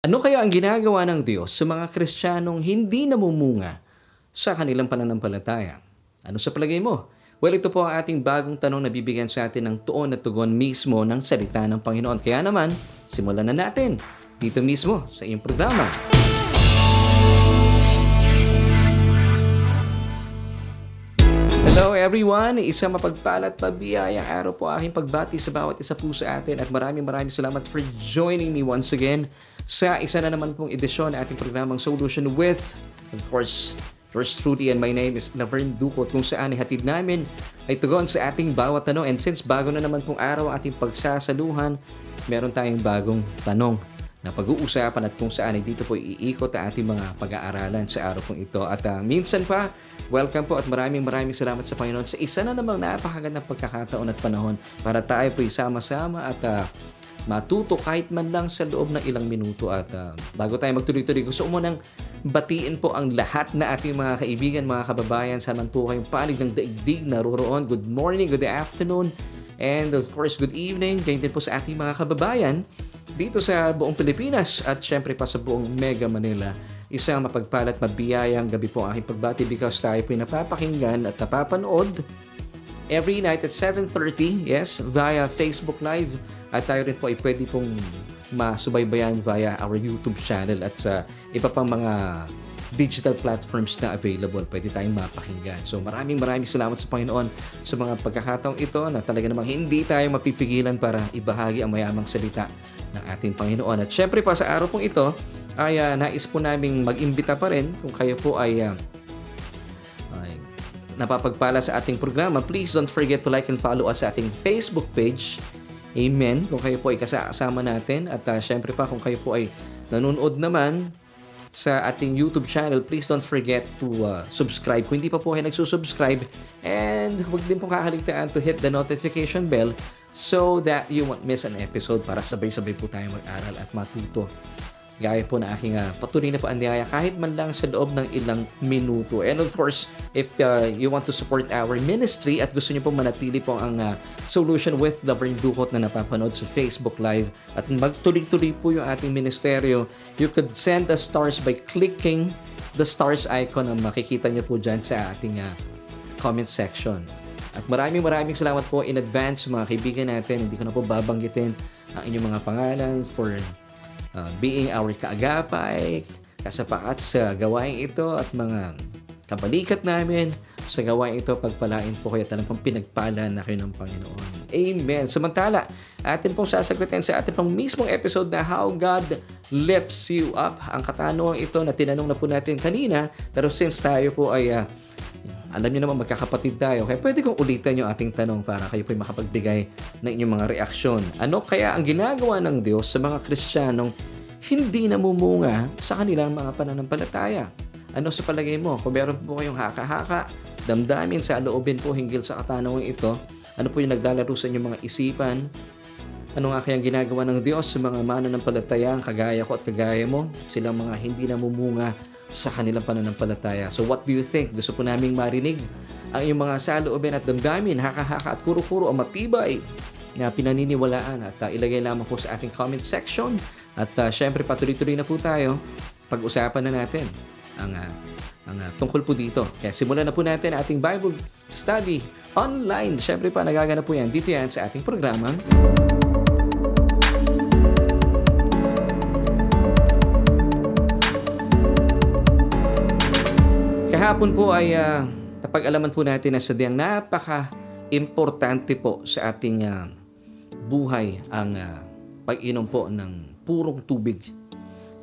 Ano kaya ang ginagawa ng Diyos sa mga Kristiyanong hindi namumunga sa kanilang pananampalataya? Ano sa palagay mo? Well, ito po ang ating bagong tanong na bibigyan sa atin ng tuon at tugon mismo ng salita ng Panginoon. Kaya naman, simulan na natin dito mismo sa iyong programa. Hello everyone! Isang mapagpalat pabiyayang araw po aking pagbati sa bawat isa po sa atin at maraming maraming salamat for joining me once again sa isa na naman pong edisyon ng ating programang Solution with, of course, yours truly and my name is Laverne Ducot kung saan ihatid namin ay tugon sa ating bawat tanong and since bago na naman pong araw ang ating pagsasaluhan, meron tayong bagong tanong na pag-uusapan at kung saan ay dito po iikot ang ating mga pag-aaralan sa araw pong ito. At uh, minsan pa, welcome po at maraming maraming salamat sa Panginoon sa isa na namang napakagandang pagkakataon at panahon para tayo po sama-sama at uh, matuto kahit man lang sa loob ng ilang minuto. At uh, bago tayo magtuloy-tuloy, gusto ko munang batiin po ang lahat na ating mga kaibigan, mga kababayan. Saan man po kayong panig ng daigdig naroroon. Good morning, good afternoon, and of course, good evening. Ganyan din po sa ating mga kababayan dito sa buong Pilipinas at syempre pa sa buong Mega Manila. Isang mapagpalat mabiyayang gabi po ang aking pagbati because tayo po napapakinggan at napapanood every night at 7.30, yes, via Facebook Live. At tayo rin po ay pwede pong masubaybayan via our YouTube channel at sa iba pang mga digital platforms na available. Pwede tayong mapakinggan. So maraming maraming salamat sa Panginoon sa mga pagkakataong ito na talaga namang hindi tayo mapipigilan para ibahagi ang mayamang salita ng ating Panginoon. At syempre pa sa araw pong ito ay uh, nais po naming mag-imbita pa rin kung kayo po ay uh, napapagpala sa ating programa, please don't forget to like and follow us sa ating Facebook page. Amen. Kung kayo po ay kasama natin at uh, syempre pa kung kayo po ay nanonood naman sa ating YouTube channel, please don't forget to uh, subscribe. Kung hindi pa po kayo nagsusubscribe, and huwag din pong kakaligtaan to hit the notification bell so that you won't miss an episode para sabay-sabay po tayo mag-aral at matuto Gaya po na aking uh, patuloy na po andiyaya kahit man lang sa loob ng ilang minuto. And of course, if uh, you want to support our ministry at gusto niyo po manatili po ang uh, solution with the Brain Dukot na napapanood sa Facebook Live at magtuloy-tuloy po yung ating ministeryo, you could send us stars by clicking the stars icon na makikita niyo po dyan sa ating uh, comment section. At maraming maraming salamat po in advance mga kaibigan natin. Hindi ko na po babanggitin ang inyong mga pangalan for uh, being our kaagapay, kasapakat sa gawain ito at mga kabalikat namin sa gawain ito, pagpalain po kayo talagang pinagpala na kayo ng Panginoon. Amen. Samantala, atin pong sasagutin sa atin pong mismong episode na How God Lifts You Up. Ang katanungan ito na tinanong na po natin kanina, pero since tayo po ay uh, alam niyo naman magkakapatid tayo, kaya pwede kong ulitan yung ating tanong para kayo po'y makapagbigay ng inyong mga reaksyon. Ano kaya ang ginagawa ng Diyos sa mga Kristiyanong hindi namumunga sa kanilang mga pananampalataya? Ano sa palagay mo? Kung meron po kayong haka-haka, damdamin sa loobin po hinggil sa katanungan ito, ano po yung naglalaro sa inyong mga isipan? Ano nga kayang ginagawa ng Diyos sa mga mananampalataya kagaya ko at kagaya mo? Silang mga hindi namumunga sa kanilang pananampalataya. So what do you think? Gusto po naming marinig ang iyong mga saloobin at damdamin, haka-haka at kuro-kuro ang matibay na pinaniniwalaan at uh, ilagay lamang po sa ating comment section. At uh, syempre patuloy-tuloy na po tayo. Pag-usapan na natin ang, uh, ang uh, tungkol po dito. Kaya simulan na po natin ating Bible study online. Syempre pa nagaganap po yan dito yan sa ating programa. Kahapon po ay uh, napag-alaman po natin na sadyang napaka-importante po sa ating uh, buhay ang uh, pag-inom po ng purong tubig.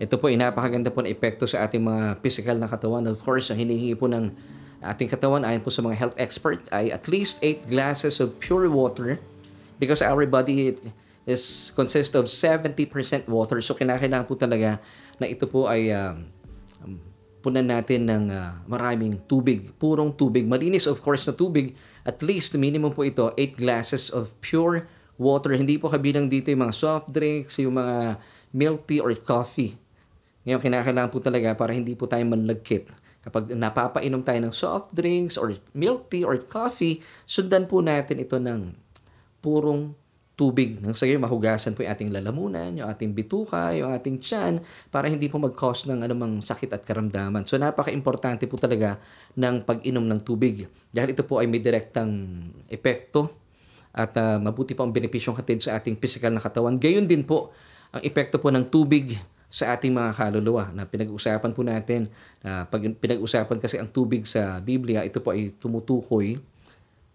Ito po ay napakaganda po na epekto sa ating mga physical na katawan. Of course, ang hinihingi po ng ating katawan ayon po sa mga health expert ay at least 8 glasses of pure water because our body is consist of 70% water. So kinakailangan po talaga na ito po ay uh, punan natin ng uh, maraming tubig, purong tubig, malinis of course na tubig, at least minimum po ito 8 glasses of pure water. Hindi po kabilang dito yung mga soft drinks, yung mga milk tea or coffee. Ngayon, kinakailangan po talaga para hindi po tayo manlagkit. Kapag napapainom tayo ng soft drinks or milk tea or coffee, sundan po natin ito ng purong tubig. Nang sa mahugasan po yung ating lalamunan, yung ating bituka, yung ating tiyan, para hindi po mag-cause ng anumang sakit at karamdaman. So napaka-importante po talaga ng pag-inom ng tubig. Dahil ito po ay may direktang epekto at uh, mabuti po ang benepisyong hatid sa ating physical na katawan. Gayon din po ang epekto po ng tubig sa ating mga kaluluwa na pinag-usapan po natin. Uh, pag pinag-usapan kasi ang tubig sa Biblia, ito po ay tumutukoy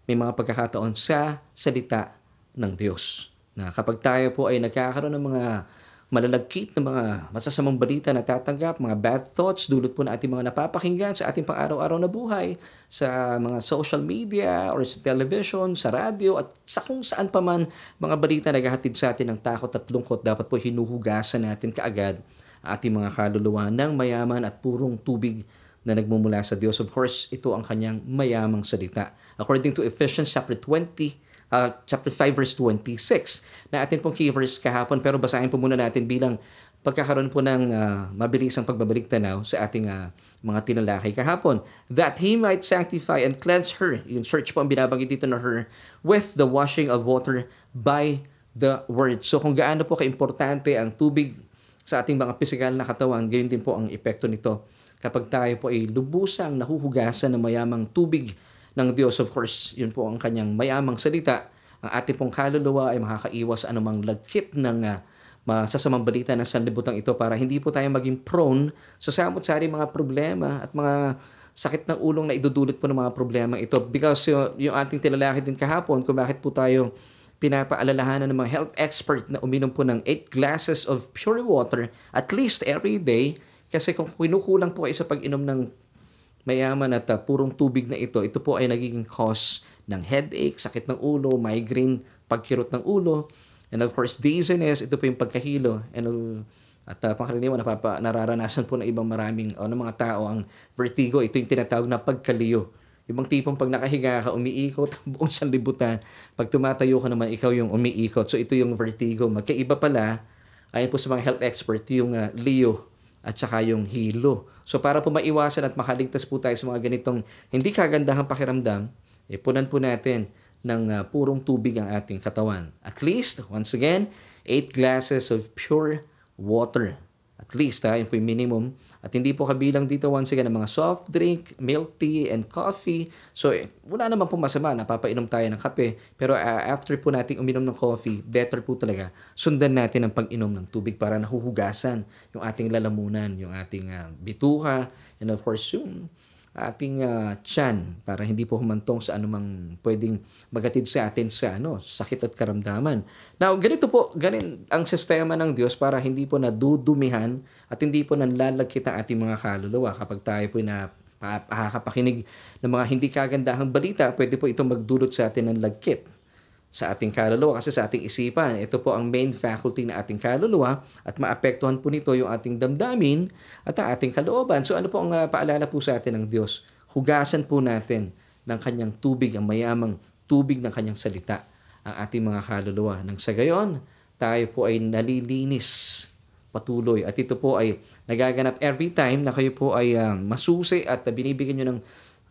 may mga pagkakataon sa salita ng Diyos. Na kapag tayo po ay nagkakaroon ng mga malalagkit na mga masasamang balita na tatanggap, mga bad thoughts, dulot po na ating mga napapakinggan sa ating pang-araw-araw na buhay, sa mga social media or sa television, sa radio, at sa kung saan pa man mga balita na naghahatid sa atin ng takot at lungkot, dapat po hinuhugasan natin kaagad ating mga kaluluwa ng mayaman at purong tubig na nagmumula sa Diyos. Of course, ito ang kanyang mayamang salita. According to Ephesians chapter 20, uh, chapter 5 verse 26 na atin pong key verse kahapon pero basahin po muna natin bilang pagkakaroon po ng uh, mabilisang pagbabalik tanaw sa ating uh, mga tinalakay kahapon. That He might sanctify and cleanse her. Yung search po ang binabanggit dito na her with the washing of water by the word. So kung gaano po kaimportante ang tubig sa ating mga pisikal na katawan, gayon din po ang epekto nito kapag tayo po ay lubusang nahuhugasan ng mayamang tubig ng Diyos. Of course, yun po ang kanyang mayamang salita. Ang ating pong kaluluwa ay makakaiwas anumang lagkit ng uh, masasamang balita ng sanlibutan ito para hindi po tayo maging prone sa samot-sari mga problema at mga sakit ng ulong na idudulot po ng mga problema ito. Because yung, yung ating tilalaki din kahapon kung bakit po tayo pinapaalalahanan ng mga health expert na uminom po ng 8 glasses of pure water at least every day kasi kung kinukulang po kayo sa pag-inom ng mayaman at uh, purong tubig na ito, ito po ay nagiging cause ng headache, sakit ng ulo, migraine, pagkirot ng ulo, and of course, dizziness, ito po yung pagkahilo, and uh, at uh, pangkaraniwan, napapa, nararanasan po ng ibang maraming o ng mga tao ang vertigo. Ito yung tinatawag na pagkaliyo. Ibang tipong pag nakahiga ka, umiikot ang buong sanlibutan. Pag tumatayo ka naman, ikaw yung umiikot. So ito yung vertigo. Magkaiba pala, ayon po sa mga health expert, yung uh, Leo at saka yung hilo. So para po maiwasan at makaligtas po tayo sa mga ganitong hindi kagandahang pakiramdam, eh punan po natin ng uh, purong tubig ang ating katawan. At least, once again, 8 glasses of pure water. At least, ha, yun po yung minimum at hindi po kabilang dito once again ang mga soft drink, milk tea, and coffee. So, eh, wala naman po masama, napapainom tayo ng kape. Pero uh, after po nating uminom ng coffee, better po talaga sundan natin ang pag-inom ng tubig para nahuhugasan yung ating lalamunan, yung ating uh, bituka, and of course, yung ating uh, tiyan para hindi po humantong sa anumang pwedeng magatid sa atin sa ano, sakit at karamdaman. Now, ganito po, ganin ang sistema ng Diyos para hindi po nadudumihan at hindi po nanlalagkit ang ating mga kaluluwa kapag tayo po na nakakapakinig ng mga hindi kagandahang balita, pwede po itong magdulot sa atin ng lagkit sa ating kaluluwa kasi sa ating isipan. Ito po ang main faculty na ating kaluluwa at maapektuhan po nito yung ating damdamin at ang ating kalooban. So ano po ang uh, paalala po sa atin ng Diyos? Hugasan po natin ng kanyang tubig, ang mayamang tubig ng kanyang salita ang ating mga kaluluwa. Nang sa gayon, tayo po ay nalilinis patuloy. At ito po ay nagaganap every time na kayo po ay uh, masusi at uh, binibigyan nyo ng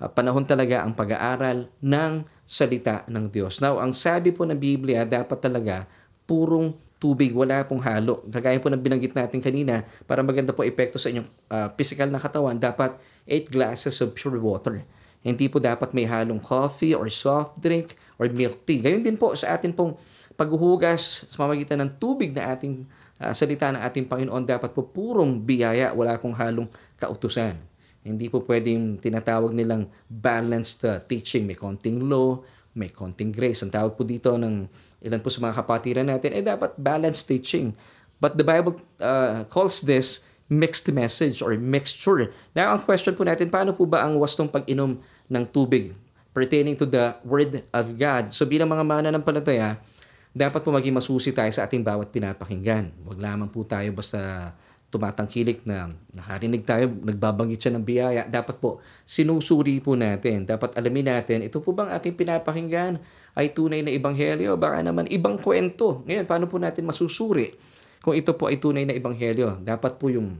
uh, panahon talaga ang pag-aaral ng salita ng Diyos. Now, ang sabi po ng Biblia, dapat talaga purong tubig, wala pong halo. Kagaya po ng binanggit natin kanina, para maganda po epekto sa inyong uh, physical na katawan, dapat 8 glasses of pure water. Hindi po dapat may halong coffee or soft drink or milk tea. Gayon din po sa atin pong paghuhugas sa mamagitan ng tubig na ating uh, salita ng ating Panginoon, dapat po purong biyaya, wala pong halong kautusan. Hindi po pwedeng tinatawag nilang balanced uh, teaching. May konting law, may konting grace. Ang tawag po dito ng ilan po sa mga kapatiran natin, eh dapat balanced teaching. But the Bible uh, calls this mixed message or mixture. Now, ang question po natin, paano po ba ang wastong pag-inom ng tubig pertaining to the Word of God? So bilang mga mana ng panataya, dapat po maging masusi tayo sa ating bawat pinapakinggan. Huwag lamang po tayo basta tumatangkilik na nakarinig tayo, nagbabanggit siya ng biyaya, dapat po sinusuri po natin. Dapat alamin natin, ito po bang ating pinapakinggan ay tunay na ebanghelyo? Baka naman ibang kwento. Ngayon, paano po natin masusuri kung ito po ay tunay na ebanghelyo? Dapat po yung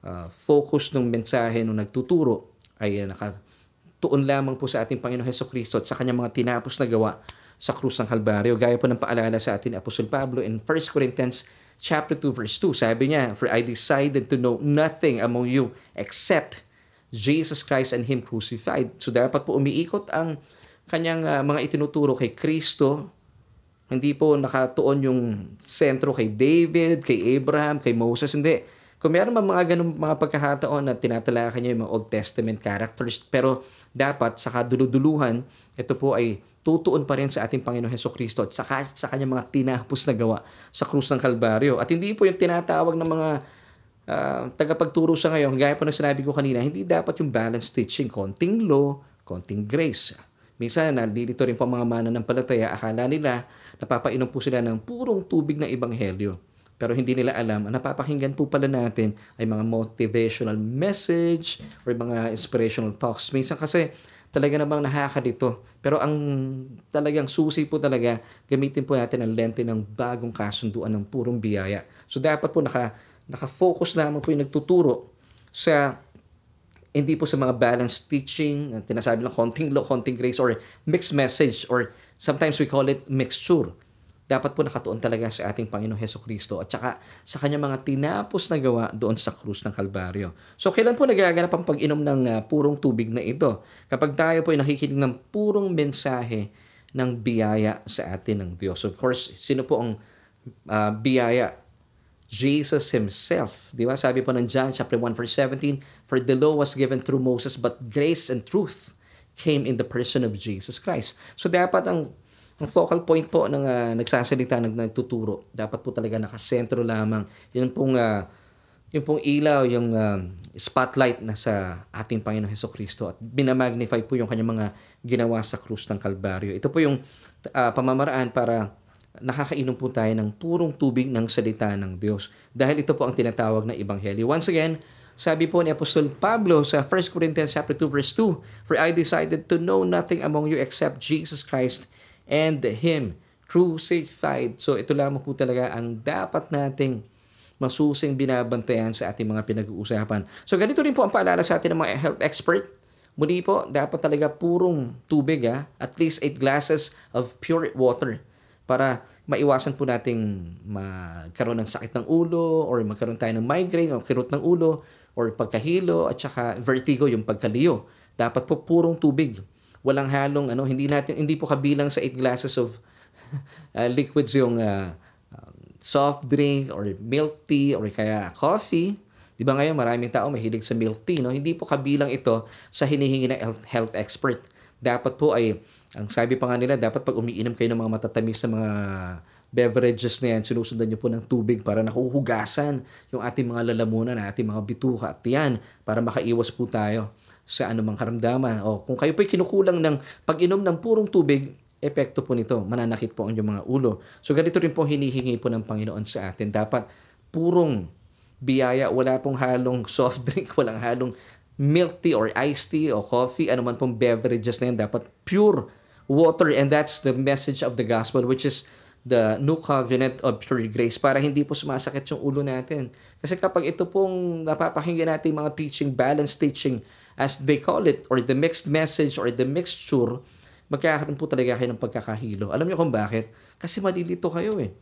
uh, focus ng mensahe nung nagtuturo ay uh, nakatuon lamang po sa ating Panginoon Heso Kristo at sa kanyang mga tinapos na gawa sa krus ng Kalbaryo. Gaya po ng paalala sa atin Apostol Pablo in 1 Corinthians chapter 2 verse 2. Sabi niya, For I decided to know nothing among you except Jesus Christ and Him crucified. So dapat po umiikot ang kanyang uh, mga itinuturo kay Kristo. Hindi po nakatuon yung sentro kay David, kay Abraham, kay Moses. Hindi. Kung meron man mga ganung mga pagkakataon na tinatalakay niya yung mga Old Testament characters, pero dapat sa kaduluduluhan, ito po ay tutuon pa rin sa ating Panginoon Heso Kristo at saka sa kanyang mga tinapos na gawa sa krus ng Kalbaryo. At hindi po yung tinatawag ng mga uh, tagapagturo sa ngayon, gaya po ng sinabi ko kanina, hindi dapat yung balance teaching, konting law, konting grace. Minsan, nalilito rin po mga mana ng palataya, akala nila napapainom po sila ng purong tubig ng ebanghelyo. Pero hindi nila alam, ang napapakinggan po pala natin ay mga motivational message or mga inspirational talks. Minsan kasi talaga namang nakakadito. Pero ang talagang susi po talaga, gamitin po natin ang lente ng bagong kasunduan ng purong biyaya. So dapat po naka, naka-focus naman po yung nagtuturo sa hindi po sa mga balanced teaching, tinasabi lang konting law, konting grace, or mixed message, or sometimes we call it mixture dapat po nakatuon talaga sa ating Panginoong Heso Kristo at saka sa kanyang mga tinapos na gawa doon sa krus ng Kalbaryo. So kailan po nagaganap ang pag-inom ng uh, purong tubig na ito? Kapag tayo po ay nakikinig ng purong mensahe ng biyaya sa atin ng Diyos. Of course, sino po ang uh, biyaya? Jesus Himself. Di ba? Sabi po ng John chapter 1 verse 17, For the law was given through Moses, but grace and truth came in the person of Jesus Christ. So dapat ang ang focal point po ng uh, nagsasalita, nag nagtuturo, dapat po talaga nakasentro lamang. Yan pong, uh, yung pong ilaw, yung uh, spotlight na sa ating Panginoon Heso Kristo at binamagnify po yung kanyang mga ginawa sa krus ng Kalbaryo. Ito po yung uh, pamamaraan para nakakainom po tayo ng purong tubig ng salita ng Diyos. Dahil ito po ang tinatawag na Ebanghelyo. Once again, sabi po ni Apostol Pablo sa 1 Corinthians chapter 2 verse 2, For I decided to know nothing among you except Jesus Christ and Him crucified. So ito lamang po talaga ang dapat nating masusing binabantayan sa ating mga pinag-uusapan. So ganito rin po ang paalala sa atin ng mga health expert. Muli po, dapat talaga purong tubig, ha? at least 8 glasses of pure water para maiwasan po nating magkaroon ng sakit ng ulo or magkaroon tayo ng migraine o kirot ng ulo or pagkahilo at saka vertigo, yung pagkaliyo. Dapat po purong tubig walang halong ano, hindi natin hindi po kabilang sa 8 glasses of uh, liquids yung uh, soft drink or milk tea or kaya coffee. 'Di ba ngayon maraming tao mahilig sa milk tea, no? Hindi po kabilang ito sa hinihingi ng health, health expert. Dapat po ay ang sabi pa nga nila, dapat pag umiinom kayo ng mga matatamis sa mga beverages na yan, sinusundan nyo po ng tubig para nakuhugasan yung ating mga lalamunan, ating mga bituka at yan, para makaiwas po tayo sa anumang karamdaman. O kung kayo po'y kinukulang ng pag-inom ng purong tubig, epekto po nito, mananakit po ang inyong mga ulo. So ganito rin po hinihingi po ng Panginoon sa atin. Dapat purong biyaya, wala pong halong soft drink, walang halong milk tea or iced tea o coffee, anuman pong beverages na yan, dapat pure water and that's the message of the gospel which is the new covenant of pure grace para hindi po sumasakit yung ulo natin. Kasi kapag ito pong napapakinggan natin mga teaching, balanced teaching, as they call it, or the mixed message, or the mixture, magkakaroon po talaga kayo ng pagkakahilo. Alam niyo kung bakit? Kasi malilito kayo eh.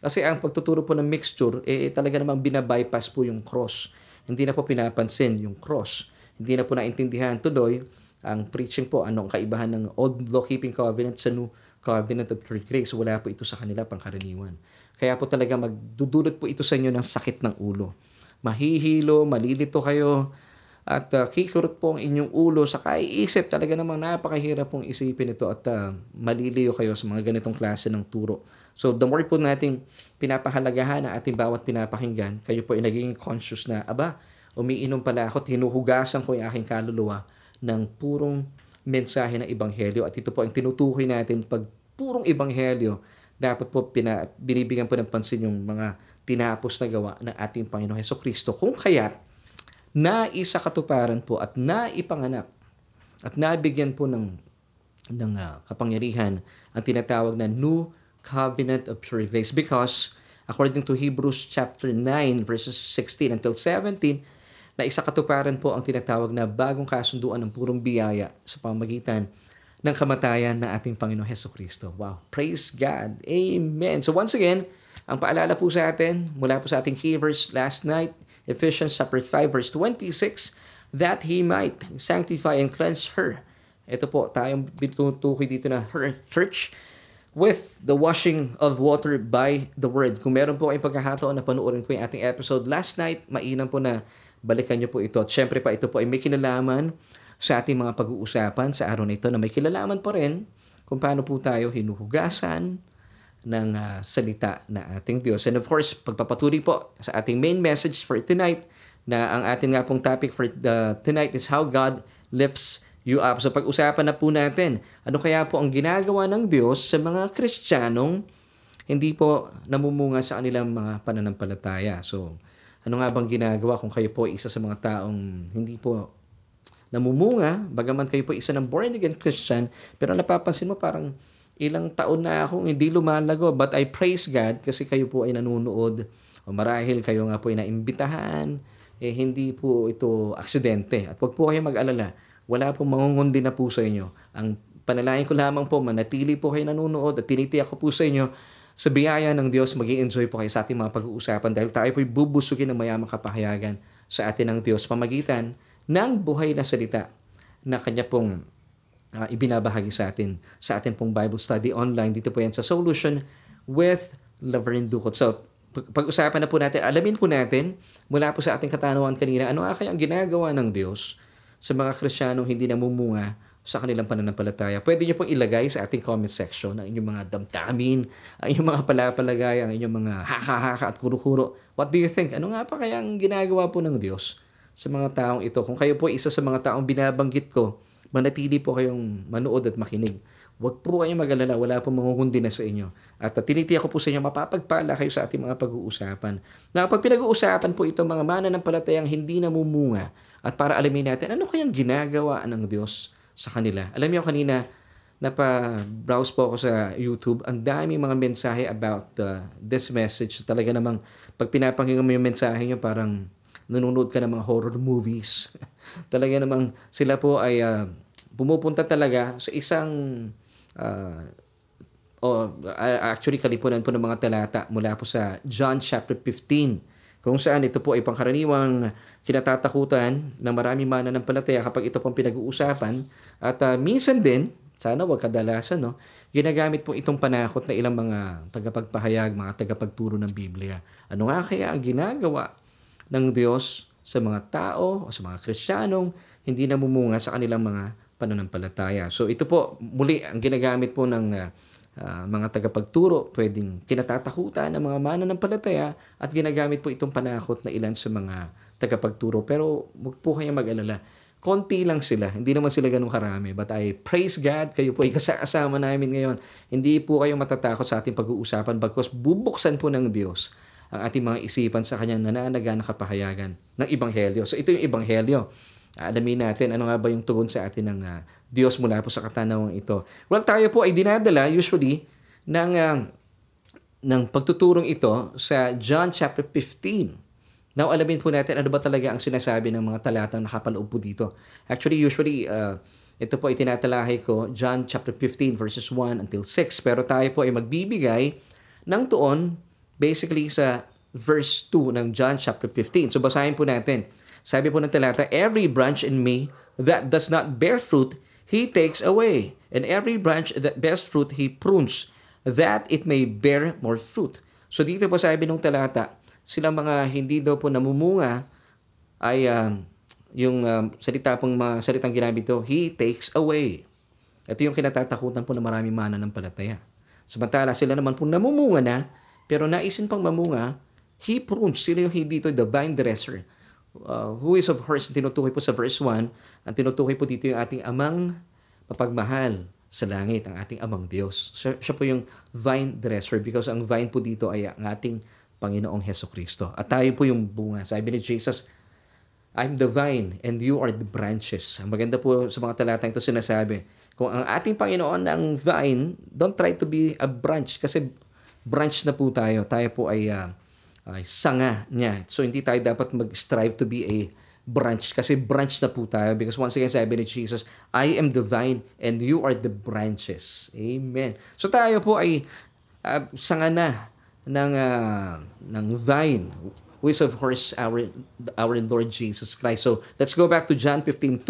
Kasi ang pagtuturo po ng mixture, eh talaga namang binabypass po yung cross. Hindi na po pinapansin yung cross. Hindi na po naintindihan tuloy ang preaching po, anong kaibahan ng Old Law-Keeping Covenant sa New Covenant of Pure Grace. Wala po ito sa kanila pangkaraniwan. Kaya po talaga magdudulot po ito sa inyo ng sakit ng ulo. Mahihilo, malilito kayo, at uh, kikurot po ang inyong ulo sa kaiisip. Talaga namang napakahirap pong isipin ito at uh, maliliyo kayo sa mga ganitong klase ng turo. So the more po nating pinapahalagahan ang ating bawat pinapakinggan, kayo po ay naging conscious na, aba, umiinom pala ako, hinuhugasan ko yung aking kaluluwa ng purong mensahe ng Ebanghelyo. At ito po ang tinutukoy natin pag purong Ebanghelyo, dapat po pina, binibigyan po ng pansin yung mga tinapos na gawa ng ating Panginoon Heso Kristo. Kung kaya't na isa katuparan po at naipanganak at nabigyan po ng ng uh, kapangyarihan ang tinatawag na New Covenant of Pure Grace because according to Hebrews chapter 9 verses 16 until 17 na isa katuparan po ang tinatawag na bagong kasunduan ng purong biyaya sa pamagitan ng kamatayan ng ating Panginoon Heso Kristo. Wow. Praise God. Amen. So once again, ang paalala po sa atin, mula po sa ating key verse last night, Ephesians chapter 5 verse 26, that He might sanctify and cleanse her. Ito po, tayong bitutukoy dito na her church with the washing of water by the word. Kung meron po kayong pagkakataon na panoorin po yung ating episode last night, mainam po na balikan nyo po ito. At syempre pa, ito po ay may kinalaman sa ating mga pag-uusapan sa araw na ito na may kilalaman pa rin kung paano po tayo hinuhugasan ng uh, salita na ating Diyos. And of course, pagpapatuloy po sa ating main message for tonight na ang ating nga pong topic for the, tonight is how God lifts you up. So pag-usapan na po natin, ano kaya po ang ginagawa ng Diyos sa mga Kristiyanong hindi po namumunga sa kanilang mga pananampalataya. So, ano nga bang ginagawa kung kayo po isa sa mga taong hindi po namumunga, bagaman kayo po isa ng born again Christian, pero napapansin mo parang ilang taon na akong hindi lumalago, but I praise God kasi kayo po ay nanonood o marahil kayo nga po ay naimbitahan, eh hindi po ito aksidente. At wag po kayo mag-alala, wala pong mangungundi na po sa inyo. Ang panalangin ko lamang po, manatili po kayo nanonood at tinitiyak ko po sa inyo sa biyaya ng Diyos, mag enjoy po kayo sa ating mga pag-uusapan dahil tayo po'y bubusugin ng mayamang kapahayagan sa atin ng Diyos pamagitan ng buhay na salita na kanya pong uh, ibinabahagi sa atin sa atin pong Bible study online. Dito po yan sa Solution with Laverne Ducot. So, pag-usapan na po natin, alamin po natin mula po sa ating katanungan kanina, ano nga kaya ang ginagawa ng Diyos sa mga Kristiyanong hindi namumunga sa kanilang pananampalataya. Pwede niyo pong ilagay sa ating comment section ang inyong mga damdamin, ang inyong mga palapalagay, ang inyong mga haka-haka at kuro-kuro. What do you think? Ano nga pa kaya ang ginagawa po ng Diyos sa mga taong ito. Kung kayo po isa sa mga taong binabanggit ko, manatili po kayong manood at makinig. Huwag po kayong mag-alala, wala pong mangungundi na sa inyo. At tinitiyak ko po sa inyo, mapapagpala kayo sa ating mga pag-uusapan. Na pag pinag-uusapan po itong mga mana ng palatayang hindi namumunga at para alamin natin, ano kayang ginagawa ng Diyos sa kanila. Alam niyo kanina, napa-browse po ako sa YouTube, ang dami mga mensahe about uh, this message. Talaga namang, pag pinapakinggan mo yung mensahe nyo, parang nanonood ka ng mga horror movies. talaga namang sila po ay uh, pumupunta talaga sa isang uh, oh, actually kalipunan po ng mga talata mula po sa John chapter 15 kung saan ito po ay pangkaraniwang kinatatakutan ng marami mana ng palataya kapag ito pong pinag-uusapan at uh, minsan din sana wag kadalasan no ginagamit po itong panakot na ilang mga tagapagpahayag mga tagapagturo ng Biblia ano nga kaya ang ginagawa ng Diyos sa mga tao o sa mga Kristiyanong hindi namumunga sa kanilang mga pananampalataya. So ito po muli ang ginagamit po ng uh, uh, mga tagapagturo, pwedeng kinatatakutan ng mga mananampalataya at ginagamit po itong panakot na ilan sa mga tagapagturo. Pero wag po kayong mag-alala. Konti lang sila. Hindi naman sila ganun karami. But I praise God. Kayo po ay kasama namin ngayon. Hindi po kayo matatakot sa ating pag-uusapan because bubuksan po ng Diyos ang ating mga isipan sa kanyang nananaga na kapahayagan ng Ibanghelyo. So ito yung Ibanghelyo. Alamin natin ano nga ba yung tugon sa atin ng uh, Diyos mula po sa katanawang ito. Well, tayo po ay dinadala usually ng, uh, ng pagtuturong ito sa John chapter 15. Now, alamin po natin ano ba talaga ang sinasabi ng mga talatang nakapaloob po dito. Actually, usually, uh, ito po ay tinatalahay ko, John chapter 15 verses 1 until 6. Pero tayo po ay magbibigay ng tuon basically sa verse 2 ng John chapter 15. So basahin po natin. Sabi po ng talata, Every branch in me that does not bear fruit, he takes away. And every branch that bears fruit, he prunes, that it may bear more fruit. So dito po sabi ng talata, sila mga hindi daw po namumunga ay um, yung um, salita pong mga salitang ginamit ito, he takes away. Ito yung kinatatakutan po ng maraming mana ng palataya. Samantala, sila naman po namumunga na, pero naisin pang mamunga, he prunes. Sila yung dito, the vine dresser. Uh, who is of course, tinutukoy po sa verse 1, ang tinutukoy po dito yung ating amang mapagmahal sa langit, ang ating amang Diyos. Siya, siya po yung vine dresser because ang vine po dito ay ang ating Panginoong Heso Kristo. At tayo po yung bunga. Sabi ni Jesus, I'm the vine and you are the branches. Ang maganda po sa mga talatang ito sinasabi, kung ang ating Panginoon ang vine, don't try to be a branch kasi branch na po tayo. Tayo po ay uh, ay sanga niya. So hindi tayo dapat mag-strive to be a branch kasi branch na po tayo because once again sabi ni Jesus, I am the vine and you are the branches. Amen. So tayo po ay uh, sanga na ng uh, ng vine who is of course our our Lord Jesus Christ. So let's go back to John 15:2.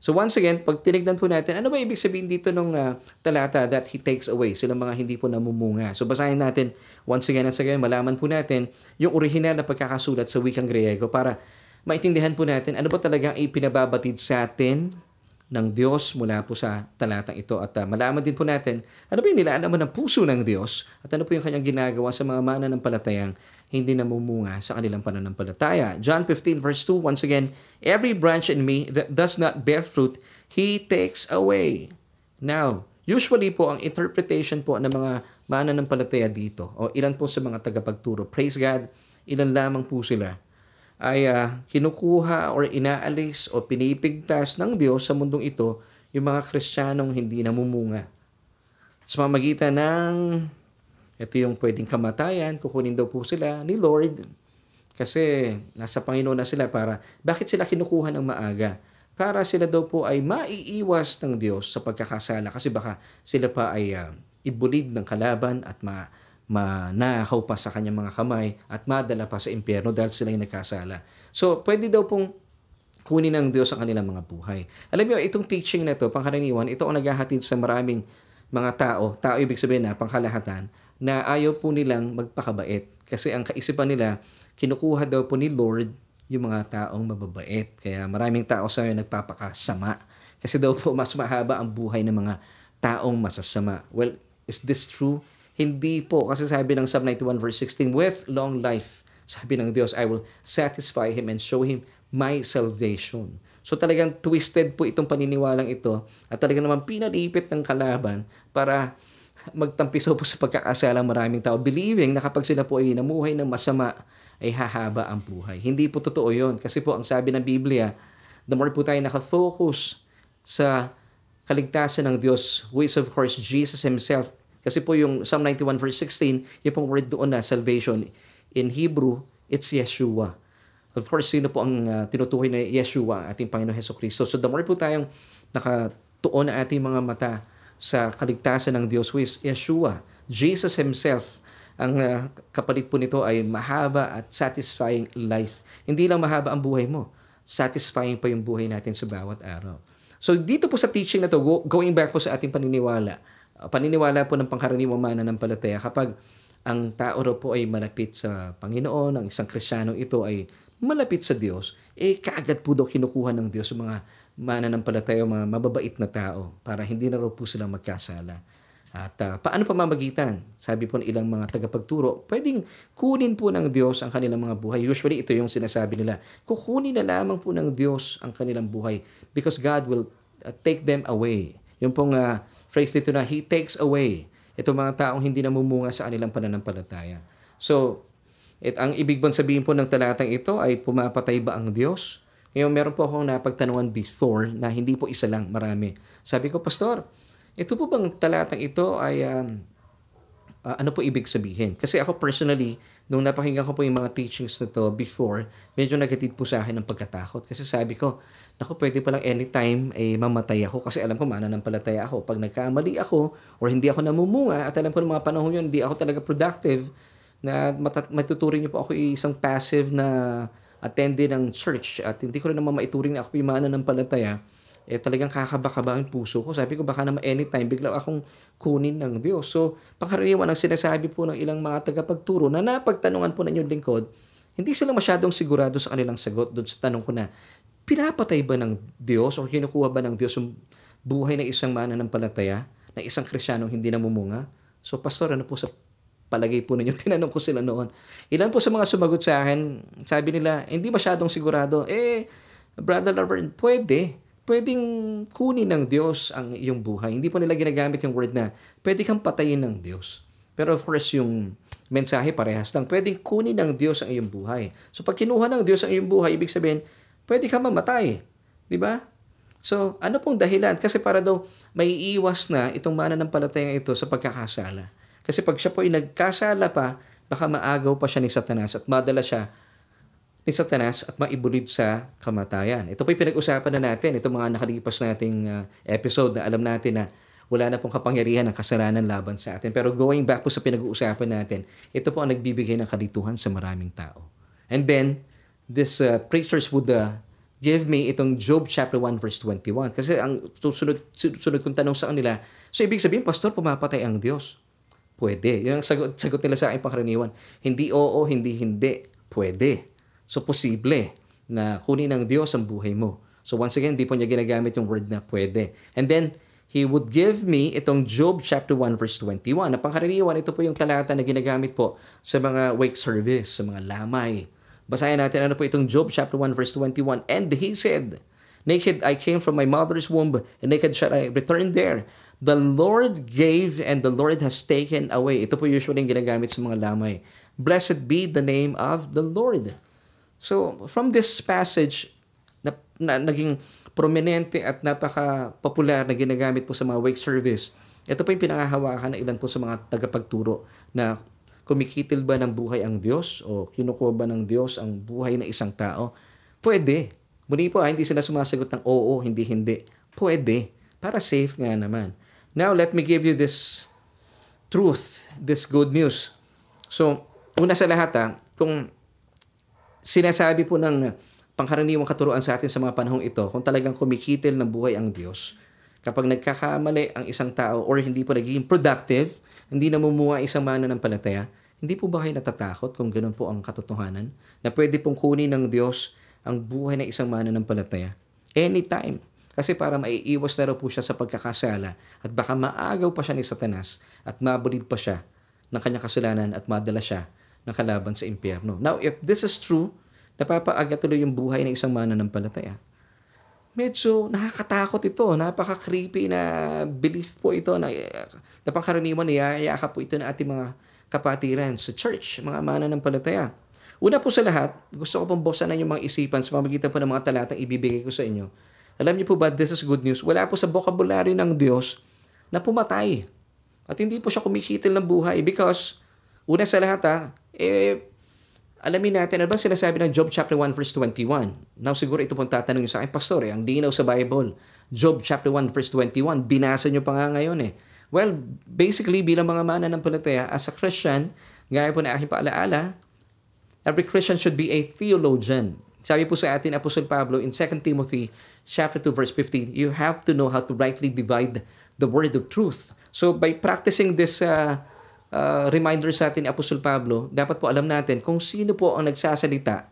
So once again, pag tinignan po natin, ano ba ibig sabihin dito nung uh, talata that He takes away, sila mga hindi po namumunga. So basahin natin once again at again, malaman po natin yung original na pagkakasulat sa wikang Griego para maintindihan po natin ano ba talaga ang ipinababatid sa atin ng Diyos mula po sa talatang ito at uh, malaman din po natin ano ba yung nilalaman ng puso ng Diyos at ano po yung kanyang ginagawa sa mga mana ng palatayang hindi namumunga sa kanilang pananampalataya. John 15 verse 2, once again, Every branch in me that does not bear fruit, He takes away. Now, usually po, ang interpretation po ng mga mananampalataya dito, o ilan po sa mga tagapagturo, praise God, ilan lamang po sila, ay uh, kinukuha or inaalis o pinipigtas ng Diyos sa mundong ito yung mga Kristiyanong hindi namumunga. Sa mamagitan ng ito yung pwedeng kamatayan, kukunin daw po sila ni Lord kasi nasa Panginoon na sila para, bakit sila kinukuha ng maaga? Para sila daw po ay maiiwas ng Diyos sa pagkakasala kasi baka sila pa ay uh, ibulid ng kalaban at ma manakaw pa sa kanyang mga kamay at madala pa sa impyerno dahil sila ay nagkasala. So, pwede daw pong kunin ng Diyos ang kanilang mga buhay. Alam niyo, itong teaching na to, pangkaraniwan, ito ang naghahatid sa maraming mga tao, tao ibig sabihin na pangkalahatan, na ayaw po nilang magpakabait. Kasi ang kaisipan nila, kinukuha daw po ni Lord yung mga taong mababait. Kaya maraming tao sa ngayon nagpapakasama. Kasi daw po mas mahaba ang buhay ng mga taong masasama. Well, is this true? Hindi po. Kasi sabi ng Psalm 91 verse 16, With long life, sabi ng Diyos, I will satisfy him and show him my salvation. So talagang twisted po itong paniniwalang ito at talagang naman pinalipit ng kalaban para magtampiso po sa pagkakasalang maraming tao, believing na kapag sila po ay namuhay ng masama, ay hahaba ang buhay. Hindi po totoo yon Kasi po ang sabi ng Biblia, the more po tayo nakafocus sa kaligtasan ng Diyos, is of course Jesus Himself. Kasi po yung Psalm 91 verse 16, yung pong word doon na salvation. In Hebrew, it's Yeshua. Of course, sino po ang uh, tinutukoy na Yeshua, ating Panginoon Heso Kristo. So the more po tayong nakatuon na ating mga mata sa kaligtasan ng Diyos, who is Yeshua. Jesus Himself, ang uh, kapalit po nito ay mahaba at satisfying life. Hindi lang mahaba ang buhay mo, satisfying pa yung buhay natin sa bawat araw. So dito po sa teaching na to, going back po sa ating paniniwala, paniniwala po ng pangkaraniwang mananampalataya kapag ang tao raw po ay malapit sa Panginoon, ang isang Krisyano ito ay malapit sa Diyos, eh kaagad po daw kinukuha ng Diyos yung mga mananampalataya, mga mababait na tao para hindi na raw po silang magkasala. At uh, paano pamamagitan? Sabi po ng ilang mga tagapagturo, pwedeng kunin po ng Diyos ang kanilang mga buhay. Usually ito yung sinasabi nila. Kukunin na lamang po ng Diyos ang kanilang buhay because God will uh, take them away. Yung pong uh, phrase dito na, He takes away. Itong mga taong hindi namumunga sa kanilang pananampalataya. So, it, ang ibig bang sabihin po ng talatang ito ay pumapatay ba ang Diyos? Ngayon, meron po akong napagtanungan before na hindi po isa lang, marami. Sabi ko, Pastor, ito po bang talatang ito ay um, uh, ano po ibig sabihin? Kasi ako personally, nung napakinggan ko po yung mga teachings na to before, medyo negative po sa akin ng pagkatakot. Kasi sabi ko, naku, pwede palang anytime eh, mamatay ako kasi alam ko mananampalataya ako. Pag nagkamali ako or hindi ako namumunga at alam ko ng mga panahon yun, hindi ako talaga productive, na matat- matuturing niyo po ako isang passive na attendee ng church at hindi ko rin naman maituring na ako yung mananampalataya, eh talagang kakaba-kaba ang puso ko. Sabi ko baka naman anytime bigla akong kunin ng Diyos. So, pangkaraniwan ang sinasabi po ng ilang mga tagapagturo na napagtanungan po ng inyong lingkod, hindi sila masyadong sigurado sa kanilang sagot doon sa tanong ko na, pinapatay ba ng Diyos o kinukuha ba ng Diyos yung buhay ng isang mananampalataya, ng isang kristyanong hindi namumunga? So, pastor, ano po sa palagay po ninyo, tinanong ko sila noon. Ilan po sa mga sumagot sa akin, sabi nila, hindi masyadong sigurado. Eh, Brother Laverne, pwede. Pwedeng kunin ng Diyos ang iyong buhay. Hindi po nila ginagamit yung word na pwede kang patayin ng Diyos. Pero of course, yung mensahe parehas lang. Pwedeng kunin ng Diyos ang iyong buhay. So pag kinuha ng Diyos ang iyong buhay, ibig sabihin, pwede ka mamatay. Di ba? So, ano pong dahilan? Kasi para daw may iwas na itong mananampalataya ito sa pagkakasala. Kasi pag siya po ay nagkasala pa, baka maagaw pa siya ni Satanas at madala siya ni Satanas at maibulid sa kamatayan. Ito po yung pinag-usapan na natin, itong mga nakalipas nating uh, episode na alam natin na wala na pong kapangyarihan ng kasalanan laban sa atin. Pero going back po sa pinag-uusapan natin, ito po ang nagbibigay ng kalituhan sa maraming tao. And then, this uh, preachers would uh, give me itong Job chapter 1 verse 21. Kasi ang susunod, susunod kong tanong sa kanila, so ibig sabihin, Pastor, pumapatay ang Diyos. Pwede. Yung sagot, sagot nila sa akin pangkaraniwan. Hindi oo, hindi hindi. Pwede. So, posible na kunin ng Diyos ang buhay mo. So, once again, hindi po niya ginagamit yung word na pwede. And then, He would give me itong Job chapter 1 verse 21. Na ito po yung talata na ginagamit po sa mga wake service, sa mga lamay. Basahin natin ano po itong Job chapter 1 verse 21. And he said, Naked I came from my mother's womb, and naked shall I return there. The Lord gave, and the Lord has taken away. Ito po usually yung ginagamit sa mga lamay. Blessed be the name of the Lord. So, from this passage, na, na naging prominente at napaka-popular na ginagamit po sa mga wake service. Ito po yung pinangahawakan ng ilan po sa mga tagapagturo na kumikitil ba ng buhay ang Diyos o kinukuha ba ng Diyos ang buhay ng isang tao? Pwede. Muli po, ah, hindi sila sumasagot ng oo, hindi, hindi. Pwede. Para safe nga naman. Now, let me give you this truth, this good news. So, una sa lahat ha, ah, kung sinasabi po ng pangkaraniwang katuruan sa atin sa mga panahong ito, kung talagang kumikitil ng buhay ang Diyos, kapag nagkakamali ang isang tao or hindi po nagiging productive, hindi namumuha isang mananampalataya, hindi po ba kayo natatakot kung ganun po ang katotohanan? Na pwede pong kunin ng Diyos ang buhay ng isang mananampalataya? Anytime. Kasi para maiiwas na raw po siya sa pagkakasala at baka maagaw pa siya ni Satanas at mabulid pa siya ng kanyang kasalanan at madala siya ng kalaban sa impyerno. Now, if this is true, napapaaga tuloy yung buhay ng isang mananampalataya. Medyo nakakatakot ito. Napaka-creepy na belief po ito na, na pangkaraniwan niyayaka po ito ng ating mga kapatiran sa church, mga mananampalataya. Una po sa lahat, gusto ko pong buksan yung mga isipan sa pamagitan po ng mga talatang ibibigay ko sa inyo. Alam niyo po ba, this is good news. Wala po sa vocabulary ng Diyos na pumatay. At hindi po siya kumikitil ng buhay because, una sa lahat ha, eh, alamin natin, ano ba sinasabi ng Job chapter 1 verse 21? Now siguro ito pong tatanungin sa akin, Pastor, eh, ang dinaw sa Bible. Job chapter 1 verse 21, binasa nyo pa nga ngayon eh. Well, basically bilang mga mana ng palataya, as a Christian, gaya po na aking paalaala, every Christian should be a theologian. Sabi po sa atin, Apostle Pablo, in 2 Timothy chapter 2 verse 15, you have to know how to rightly divide the word of truth. So by practicing this uh, uh, reminder sa atin ni Apostol Pablo, dapat po alam natin kung sino po ang nagsasalita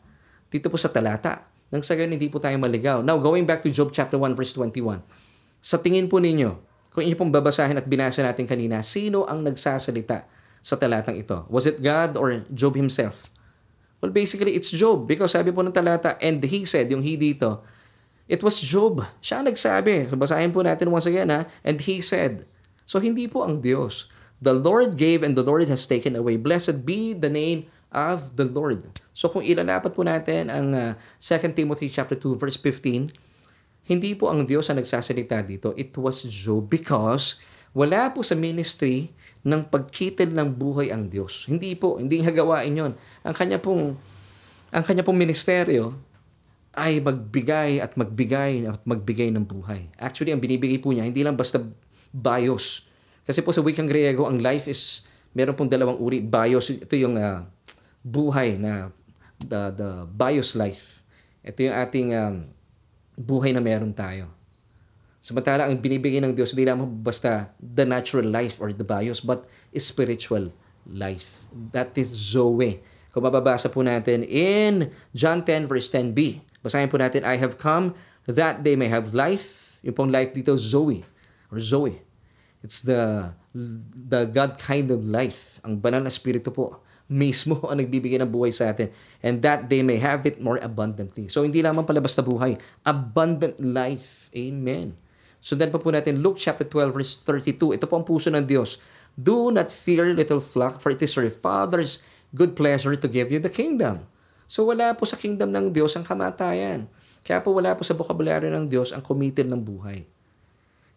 dito po sa talata. Nang sa ganun, hindi po tayo maligaw. Now, going back to Job chapter 1 verse 21. Sa tingin po ninyo, kung inyo pong babasahin at binasa natin kanina, sino ang nagsasalita sa talatang ito? Was it God or Job himself? Well, basically, it's Job. Because sabi po ng talata, and he said, yung he dito, it was Job. Siya ang nagsabi. So, basahin po natin once again, ha? And he said. So, hindi po ang Diyos. The Lord gave and the Lord has taken away. Blessed be the name of the Lord. So kung ilalapat po natin ang uh, 2 Timothy chapter 2 verse 15, hindi po ang Diyos ang nagsasalita dito. It was Job because wala po sa ministry ng pagkitil ng buhay ang Diyos. Hindi po, hindi hagawain yon. Ang kanya pong ang kanya pong ministeryo ay magbigay at magbigay at magbigay ng buhay. Actually, ang binibigay po niya, hindi lang basta bios kasi po sa wikang Griego, ang life is, meron pong dalawang uri. Bios, ito yung uh, buhay na, the, the bios life. Ito yung ating um, buhay na meron tayo. Samantala, ang binibigay ng Diyos, hindi lamang basta the natural life or the bios, but spiritual life. That is Zoe. Kung mababasa po natin in John 10 verse 10b, basahin po natin, I have come that they may have life. Yung pong life dito, Zoe or Zoe. It's the the God kind of life. Ang banal na spirito po mismo ang nagbibigay ng buhay sa atin. And that they may have it more abundantly. So, hindi lamang palabas na buhay. Abundant life. Amen. So, then pa po natin Luke chapter 12 verse 32. Ito po ang puso ng Diyos. Do not fear, little flock, for it is your Father's good pleasure to give you the kingdom. So, wala po sa kingdom ng Diyos ang kamatayan. Kaya po wala po sa vocabulary ng Diyos ang kumitil ng buhay.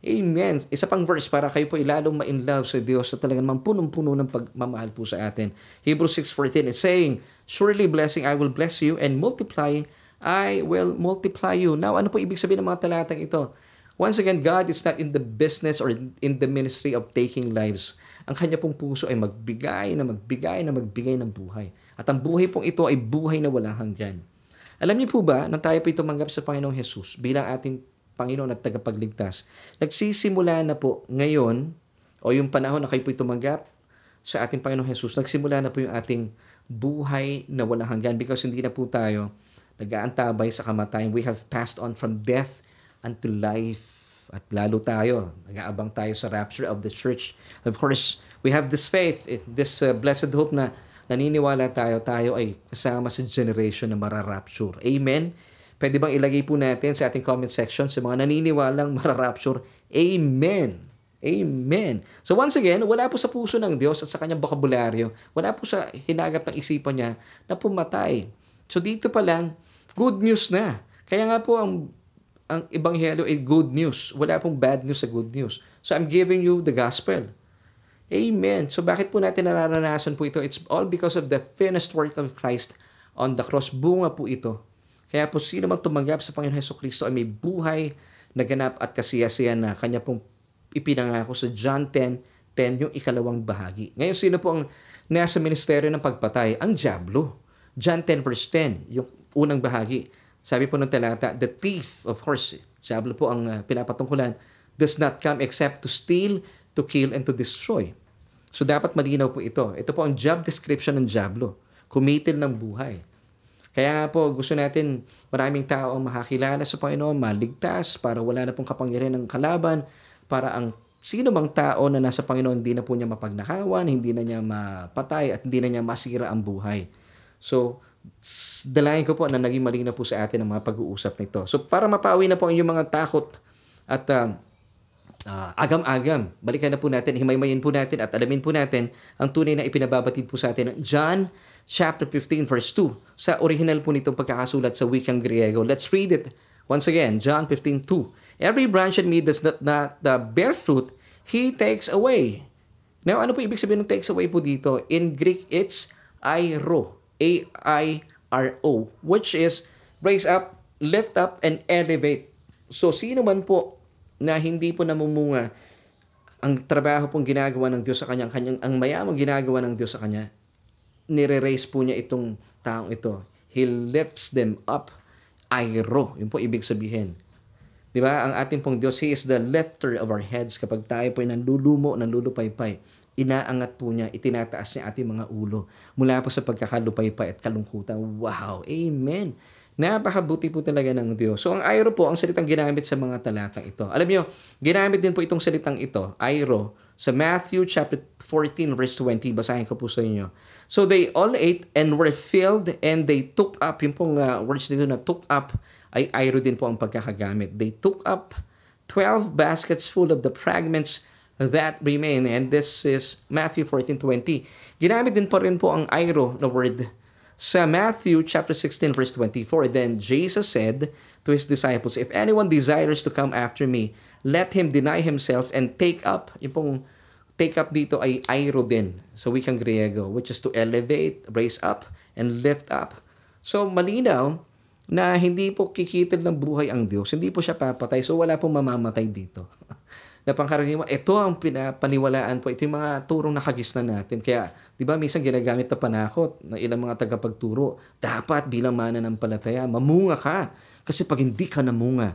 Amen. Isa pang verse para kayo po ilalong ma-in love sa Diyos sa talagang punong-puno ng pagmamahal po sa atin. Hebrews 6.14 is saying, Surely blessing, I will bless you, and multiply, I will multiply you. Now, ano po ibig sabihin ng mga talatang ito? Once again, God is not in the business or in the ministry of taking lives. Ang kanya pong puso ay magbigay na magbigay na magbigay ng buhay. At ang buhay pong ito ay buhay na walang hanggan. Alam niyo po ba, nang tayo po tumanggap sa Panginoong Jesus bilang ating Panginoon at tagapagligtas, nagsisimula na po ngayon, o yung panahon na kayo po tumanggap sa ating Panginoong Jesus, nagsimula na po yung ating buhay na walang hanggan because hindi na po tayo nag-aantabay sa kamatayan. We have passed on from death unto life. At lalo tayo, nag-aabang tayo sa rapture of the church. Of course, we have this faith, this uh, blessed hope na naniniwala tayo, tayo ay kasama sa generation na mararapture. Amen? Pwede bang ilagay po natin sa ating comment section sa mga naniniwalang mararapture? Amen! Amen. So once again, wala po sa puso ng Diyos at sa kanyang bokabularyo, wala po sa hinagap ng isipan niya na pumatay. So dito pa lang, good news na. Kaya nga po ang ang ebanghelyo ay good news. Wala pong bad news sa good news. So I'm giving you the gospel. Amen. So bakit po natin nararanasan po ito? It's all because of the finished work of Christ on the cross. Bunga po ito. Kaya po sino man tumanggap sa Panginoon Heso Kristo ay may buhay na ganap at kasiyasiyan na kanya pong ipinangako sa John 10, 10 yung ikalawang bahagi. Ngayon, sino po ang nasa ministeryo ng pagpatay? Ang Diablo. John 10 verse 10, yung unang bahagi. Sabi po ng talata, the thief, of course, Diablo po ang uh, pinapatungkulan, does not come except to steal, to kill, and to destroy. So dapat malinaw po ito. Ito po ang job description ng Diablo. Kumitil ng buhay. Kaya nga po, gusto natin maraming tao ang makakilala sa Panginoon, maligtas, para wala na pong kapangyarihan ng kalaban, para ang sino mang tao na nasa Panginoon, hindi na po niya mapagnakawan, hindi na niya mapatay, at hindi na niya masira ang buhay. So, dalangin ko po na naging malinaw po sa atin ang mga pag-uusap nito. So para mapawi na po ang inyong mga takot at uh, uh, agam-agam, balikan na po natin, himaymayin po natin at alamin po natin ang tunay na ipinababatid po sa atin ng John chapter 15 verse 2 sa original po nitong pagkakasulat sa wikang Griego. Let's read it once again, John 15:2. Every branch in me does not, not uh, bear fruit, he takes away. Now, ano po ibig sabihin ng takes away po dito? In Greek, it's airo. A-I-R-O, which is raise up, lift up, and elevate. So, sino man po na hindi po namumunga ang trabaho pong ginagawa ng Diyos sa kanya, kanyang, ang mayamang ginagawa ng Diyos sa kanya, nire-raise po niya itong taong ito. He lifts them up. Airo. Yun po ibig sabihin. Di ba? Ang ating pong Diyos, He is the lifter of our heads. Kapag tayo po ay nanlulumo, nanlulupaypay, inaangat po niya, itinataas niya ating mga ulo mula po sa pagkakalupaypay at kalungkutan. Wow! Amen! Napakabuti po talaga ng Diyos. So, ang airo po, ang salitang ginamit sa mga talatang ito. Alam niyo, ginamit din po itong salitang ito, airo, sa Matthew chapter 14 verse 20. Basahin ko po sa inyo. So, they all ate and were filled and they took up, yung pong uh, words dito na took up, ay airo din po ang pagkakagamit. They took up 12 baskets full of the fragments that remain. And this is Matthew 14.20. Ginamit din pa rin po ang airo na word sa Matthew chapter 16 verse 24. Then Jesus said to his disciples, If anyone desires to come after me, let him deny himself and take up. Yung pong take up dito ay airo din sa wikang Griego, which is to elevate, raise up, and lift up. So malinaw na hindi po kikitil ng buhay ang Diyos. Hindi po siya papatay. So wala pong mamamatay dito. na pangkaraniwan, ito ang pinapaniwalaan po, ito yung mga turong nakagisnan natin. Kaya, di ba, minsan ginagamit na panakot ng ilang mga tagapagturo. Dapat bilang mananampalataya, mamunga ka. Kasi pag hindi ka namunga,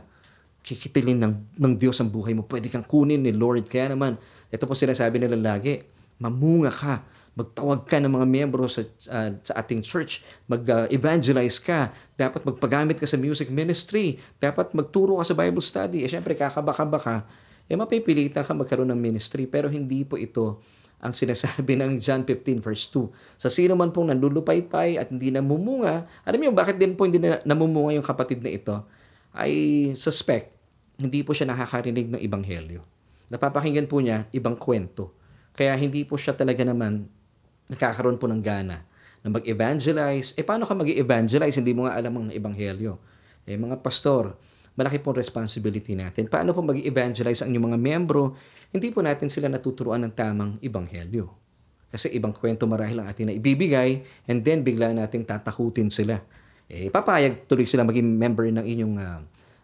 kikitilin ng, ng Diyos ang buhay mo. Pwede kang kunin ni Lord. Kaya naman, ito po sinasabi nila lagi, mamunga ka. Magtawag ka ng mga miyembro sa, uh, sa ating church. Mag-evangelize uh, ka. Dapat magpagamit ka sa music ministry. Dapat magturo ka sa Bible study. Eh, syempre, kakaba-kaba ka eh mapipilitan ka magkaroon ng ministry. Pero hindi po ito ang sinasabi ng John 15 verse 2. Sa sino man pong nanlulupaypay at hindi namumunga, alam niyo bakit din po hindi na, namumunga yung kapatid na ito? I suspect, hindi po siya nakakarinig ng ibanghelyo. Napapakinggan po niya ibang kwento. Kaya hindi po siya talaga naman nakakaroon po ng gana na mag-evangelize. Eh paano ka mag-evangelize? Hindi mo nga alam ang ebanghelyo. Eh mga pastor, malaki pong responsibility natin. Paano po mag-evangelize ang inyong mga membro? Hindi po natin sila natuturuan ng tamang ibanghelyo. Kasi ibang kwento marahil ang atin na ibibigay and then bigla nating tatakutin sila. Eh, papayag tuloy sila maging member ng inyong uh,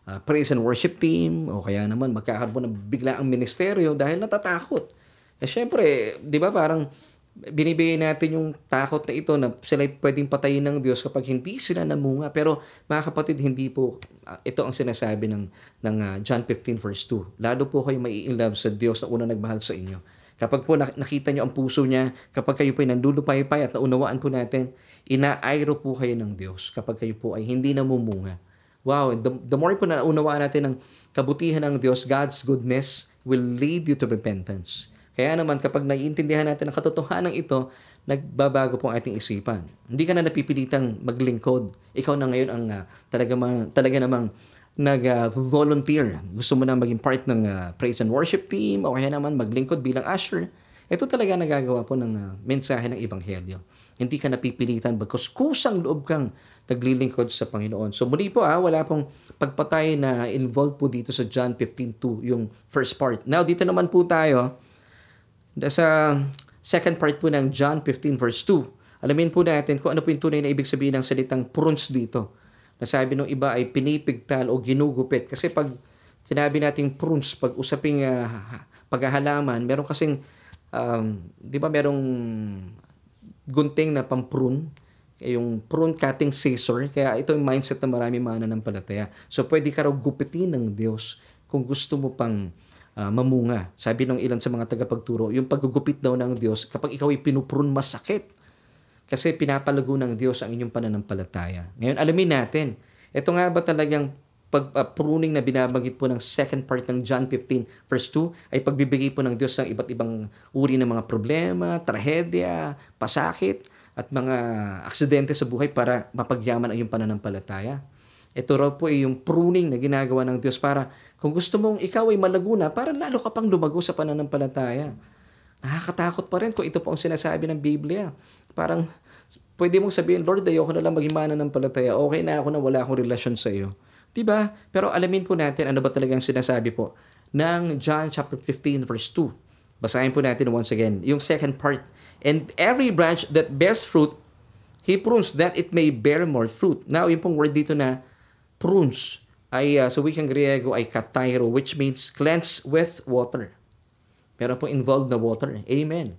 uh, praise and worship team o kaya naman magkakaroon ng bigla ang ministeryo dahil natatakot. Eh, syempre, di ba parang binibigay natin yung takot na ito na sila pwedeng patayin ng Diyos kapag hindi sila namunga. Pero mga kapatid, hindi po uh, ito ang sinasabi ng, ng uh, John 15 verse 2. Lalo po kayo mai love sa Diyos na una nagmahal sa inyo. Kapag po nakita nyo ang puso niya, kapag kayo po ay nandulupay-pay at naunawaan po natin, inaayro po kayo ng Diyos kapag kayo po ay hindi namumunga. Wow, the, the more po na naunawaan natin ang kabutihan ng Diyos, God's goodness will lead you to repentance. Kaya naman kapag naiintindihan natin ang katotohanan ito, nagbabago po ang ating isipan. Hindi ka na napipilitang maglingkod. Ikaw na ngayon ang uh, talaga, ma- talaga namang nag-volunteer. Uh, Gusto mo na maging part ng uh, praise and worship team o kaya naman maglingkod bilang usher. Ito talaga nagagawa po ng uh, mensahe ng Ebanghelyo. Hindi ka napipilitan bagkus kusang loob kang naglilingkod sa Panginoon. So muli po ah, wala pong pagpatay na involved po dito sa John 15.2, yung first part. Now dito naman po tayo sa second part po ng John 15 verse 2, alamin po natin kung ano po yung tunay na ibig sabihin ng salitang prunes dito. Nasabi ng iba ay pinipigtal o ginugupit. Kasi pag sinabi nating prunes, pag usaping uh, paghahalaman, meron kasing, um, di ba merong gunting na pamprune, yung prune cutting scissor. Kaya ito yung mindset na marami mananampalataya. So pwede ka raw gupitin ng Diyos kung gusto mo pang uh, mamunga. Sabi ng ilan sa mga tagapagturo, yung paggugupit daw ng Diyos, kapag ikaw ay pinuprun, masakit. Kasi pinapalago ng Diyos ang inyong pananampalataya. Ngayon, alamin natin, ito nga ba talagang pag-pruning uh, na binabanggit po ng second part ng John 15 verse 2 ay pagbibigay po ng Diyos ng iba't ibang uri ng mga problema, trahedya, pasakit, at mga aksidente sa buhay para mapagyaman ang iyong pananampalataya. Ito raw po ay yung pruning na ginagawa ng Diyos para kung gusto mong ikaw ay malaguna, para lalo ka pang lumago sa pananampalataya. Nakakatakot pa rin kung ito po ang sinasabi ng Biblia. Parang pwede mong sabihin, Lord, ayoko na lang maging mananampalataya. Okay na ako na wala akong relasyon sa iyo. Diba? Pero alamin po natin ano ba talagang sinasabi po ng John chapter 15 verse 2. Basahin po natin once again yung second part. And every branch that bears fruit, he prunes that it may bear more fruit. Now, yung pong word dito na prunes, ay uh, sa wikang Griego ay katairo which means cleanse with water. Meron po involved na water. Amen.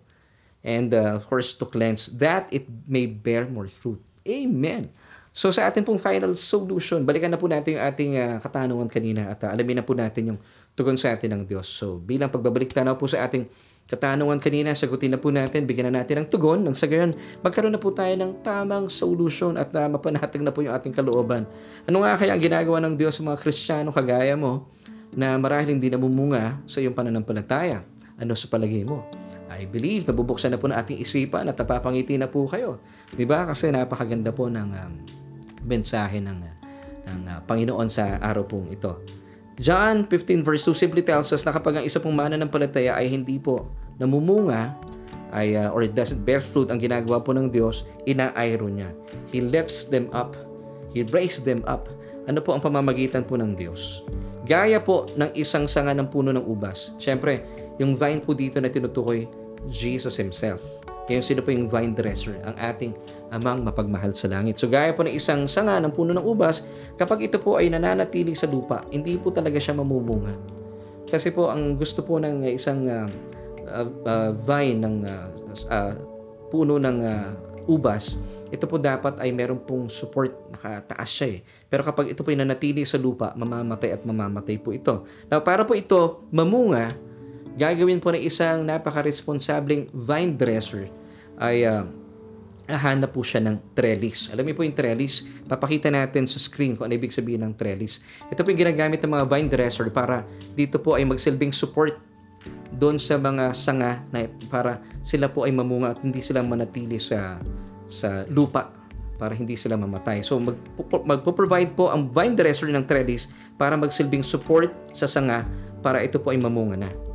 And uh, of course to cleanse that it may bear more fruit. Amen. So sa ating pong final solution, balikan na po natin yung ating uh, katanungan kanina at uh, alamin na po natin yung tugon sa atin ng Diyos. So bilang pagbabalik tanaw po sa ating katanungan kanina, sagutin na po natin, bigyan na natin ng tugon, nang sa gayon, magkaroon na po tayo ng tamang solution at uh, mapanatag na po yung ating kalooban. Ano nga kaya ang ginagawa ng Diyos sa mga Kristiyano kagaya mo na marahil hindi namumunga sa iyong pananampalataya? Ano sa palagay mo? I believe nabubuksan na po ng ating isipan at napapangiti na po kayo. ba? Kasi napakaganda po ng um, mensahe ng ng uh, Panginoon sa araw pong ito. John 15 verse 2 simply tells us na kapag ang isa pong mananampalataya ay hindi po namumunga ay uh, or doesn't bear fruit ang ginagawa po ng Diyos, inaayro niya. He lifts them up. He raises them up. Ano po ang pamamagitan po ng Diyos? Gaya po ng isang sanga ng puno ng ubas. Siyempre, yung vine po dito na tinutukoy, Jesus Himself. Kaya sino po yung vine dresser? Ang ating amang mapagmahal sa langit. So gaya po ng isang sanga ng puno ng ubas, kapag ito po ay nananatili sa lupa, hindi po talaga siya mamumunga. Kasi po ang gusto po ng isang uh, uh, vine ng uh, uh, puno ng uh, ubas, ito po dapat ay meron pong support, nakataas siya eh. Pero kapag ito po ay nanatili sa lupa, mamamatay at mamamatay po ito. Now, para po ito mamunga, gagawin po ng isang napaka-responsableng vine dresser ay uh, hahanap po siya ng trellis. Alam niyo po yung trellis? Papakita natin sa screen kung ano ibig sabihin ng trellis. Ito po yung ginagamit ng mga vine dresser para dito po ay magsilbing support doon sa mga sanga na para sila po ay mamunga at hindi sila manatili sa sa lupa para hindi sila mamatay. So mag, magpo-provide po ang vine dresser ng trellis para magsilbing support sa sanga para ito po ay mamunga na.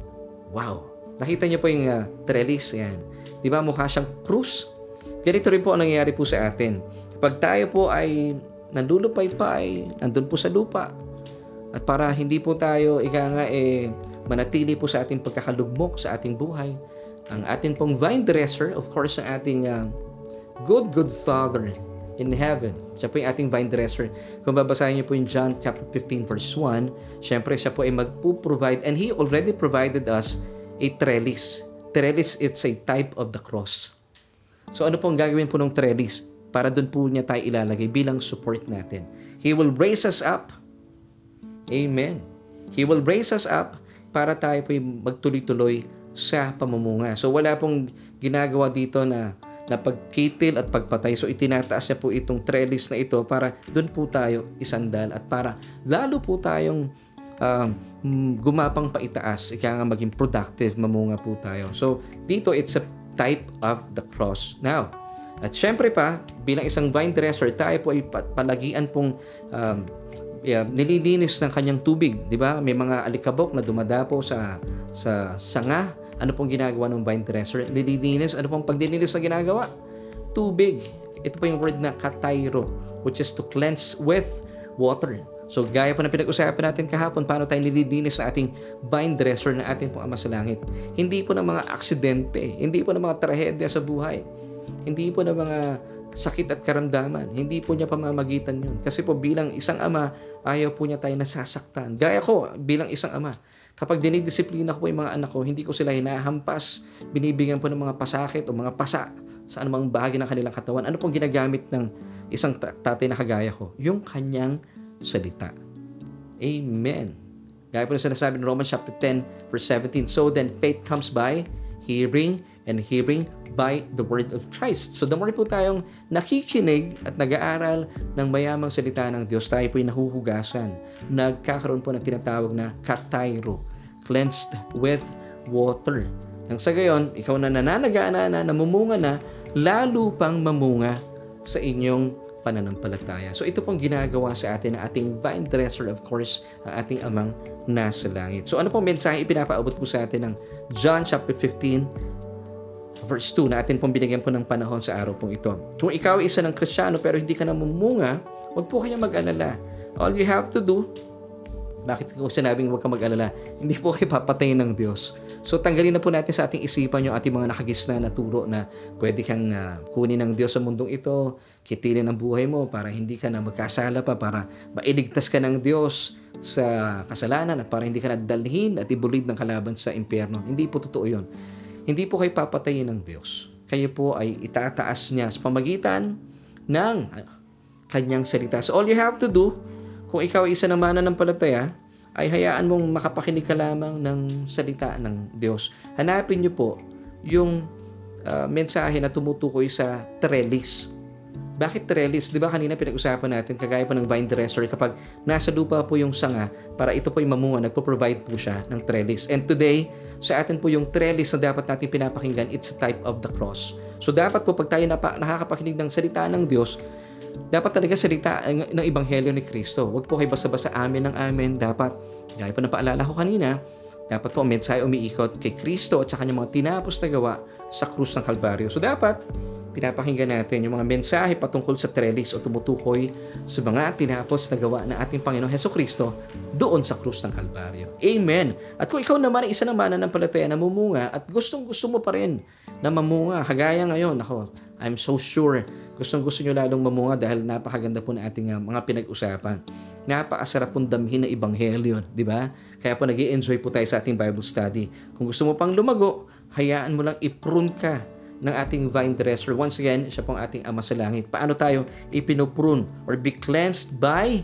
Wow! Nakita niyo po yung uh, trellis, yan. Di ba mukha siyang krus? Ganito rin po ang nangyayari po sa atin. Pag tayo po ay nandulupay-pay, nandun po sa lupa, at para hindi po tayo, ika nga, eh, manatili po sa ating pagkakalugmok sa ating buhay, ang atin pong vine dresser, of course, ang ating uh, good, good Father in heaven. Siya po yung ating vine dresser. Kung babasahin niyo po yung John chapter 15 verse 1, syempre siya po ay magpo-provide and He already provided us a trellis. Trellis, it's a type of the cross. So ano pong gagawin po ng trellis? Para doon po niya tayo ilalagay bilang support natin. He will raise us up. Amen. He will raise us up para tayo po magtuloy-tuloy sa pamamunga. So wala pong ginagawa dito na na pagkitil at pagpatay. So itinataas niya po itong trellis na ito para doon po tayo isandal at para lalo po tayong uh, gumapang paitaas, ika nga maging productive, mamunga po tayo. So dito it's a type of the cross. Now, at syempre pa, bilang isang vine dresser, tayo po ay palagian pong um, yeah, nililinis ng kanyang tubig, 'di ba? May mga alikabok na dumadapo sa sa sanga ano pong ginagawa ng vine dresser? Nililinis. Ano pong pagdilinis na ginagawa? Tubig. Ito po yung word na katairo, which is to cleanse with water. So, gaya po na pinag-usapan natin kahapon, paano tayo nililinis sa ating vine dresser na ating pong ama sa langit. Hindi po ng mga aksidente, hindi po ng mga trahedya sa buhay, hindi po ng mga sakit at karamdaman. Hindi po niya pamamagitan yun. Kasi po bilang isang ama, ayaw po niya tayo nasasaktan. Gaya ko, bilang isang ama, Kapag dinidisiplina ko po yung mga anak ko, hindi ko sila hinahampas, binibigyan po ng mga pasakit o mga pasa sa anumang bahagi ng kanilang katawan. Ano pong ginagamit ng isang tatay na kagaya ko? Yung kanyang salita. Amen. Gaya po na sinasabi ng Romans chapter 10 verse 17. So then faith comes by hearing and hearing by the word of Christ. So the more po tayong nakikinig at nag-aaral ng mayamang salita ng Diyos, tayo po'y nahuhugasan. Nagkakaroon po ng tinatawag na katairo cleansed with water. Nang sa gayon, ikaw na nananagana na, namumunga na, lalo pang mamunga sa inyong pananampalataya. So ito pong ginagawa sa atin ng ating vine dresser, of course, ang ating amang nasa langit. So ano pong mensahe ipinapaabot po sa atin ng John chapter 15, verse 2 na atin pong binigyan po ng panahon sa araw pong ito. Kung ikaw ay isa ng kristyano pero hindi ka namumunga, huwag po kayong mag-alala. All you have to do bakit ko sinabing huwag ka mag-alala? Hindi po kayo papatayin ng Diyos. So tanggalin na po natin sa ating isipan yung ating mga nakagisna na turo na pwede kang uh, kunin ng Diyos sa mundong ito, kitilin ang buhay mo para hindi ka na magkasala pa, para mailigtas ka ng Diyos sa kasalanan at para hindi ka nadalhin at ibulid ng kalaban sa impyerno. Hindi po totoo yun. Hindi po kayo papatayin ng Diyos. Kayo po ay itataas niya sa pamagitan ng kanyang salita. So all you have to do kung ikaw ay isa ng mananampalataya, ay hayaan mong makapakinig ka lamang ng salita ng Diyos. Hanapin niyo po yung uh, mensahe na tumutukoy sa trellis. Bakit trellis? Di ba kanina pinag-usapan natin, kagaya pa ng vine dresser, kapag nasa lupa po yung sanga, para ito po yung mamunga, nagpo-provide po siya ng trellis. And today, sa atin po yung trellis na dapat natin pinapakinggan, it's a type of the cross. So dapat po pag tayo napa, nakakapakinig ng salita ng Diyos, dapat talaga salita ng Ebanghelyo ni Kristo. Huwag po kayo basta-basta amin ng amin. Dapat, gaya pa na paalala ko kanina, dapat po ang mensahe umiikot kay Kristo at sa kanyang mga tinapos na gawa sa krus ng Kalbaryo. So dapat, pinapakinggan natin yung mga mensahe patungkol sa trellis o tumutukoy sa mga tinapos na gawa ng ating Panginoong Heso Kristo doon sa krus ng Kalbaryo. Amen! At kung ikaw naman ay isa ng mananampalataya na mumunga at gustong gusto mo pa rin na mamunga, kagaya ngayon, ako, I'm so sure Gustong gusto nyo lalong mamunga dahil napakaganda po na ating uh, mga pinag-usapan. Napakasarap pong damhin na ebanghelyo, di ba? Kaya po nag enjoy po tayo sa ating Bible study. Kung gusto mo pang lumago, hayaan mo lang iprune ka ng ating vine dresser. Once again, siya pong ating ama sa langit. Paano tayo ipinoprune or be cleansed by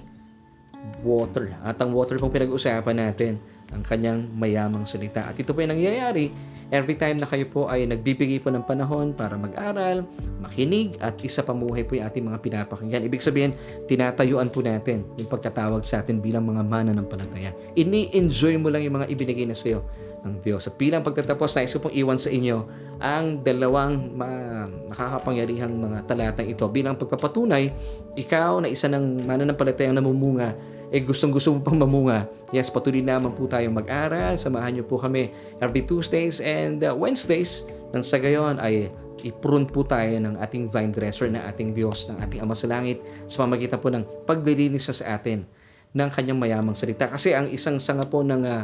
water? At ang water pong pinag-usapan natin, ang kanyang mayamang salita. At ito po yung nangyayari Every time na kayo po ay nagbibigay po ng panahon para mag-aral, makinig, at isa pamuhay po yung ating mga pinapakinggan. Ibig sabihin, tinatayuan po natin yung pagkatawag sa atin bilang mga mana ng palataya. Ini-enjoy mo lang yung mga ibinigay na sa iyo ng Diyos. At bilang pagtatapos, nais ko pong iwan sa inyo ang dalawang ma- nakakapangyarihang mga talatang ito. Bilang pagpapatunay, ikaw na isa ng mananampalatayang namumunga eh gustong gusto mo pang mamunga, yes, patuloy naman po tayong mag-aral. Samahan niyo po kami every Tuesdays and uh, Wednesdays. Nang sa gayon ay iprune po tayo ng ating vine dresser na ating Diyos, ng ating Ama sa Langit sa pamagitan po ng paglilinis sa atin ng kanyang mayamang salita. Kasi ang isang sanga po ng uh,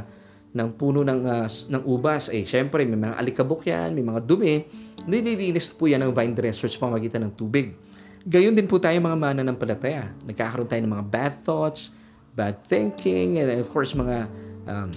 ng puno ng, ah, ng ubas, eh syempre may mga alikabok yan, may mga dumi, nililinis po yan ng vine dressers pamagitan ng tubig. Gayon din po tayo mga mananampalataya. Nagkakaroon tayo ng mga bad thoughts, bad thinking, and of course mga um,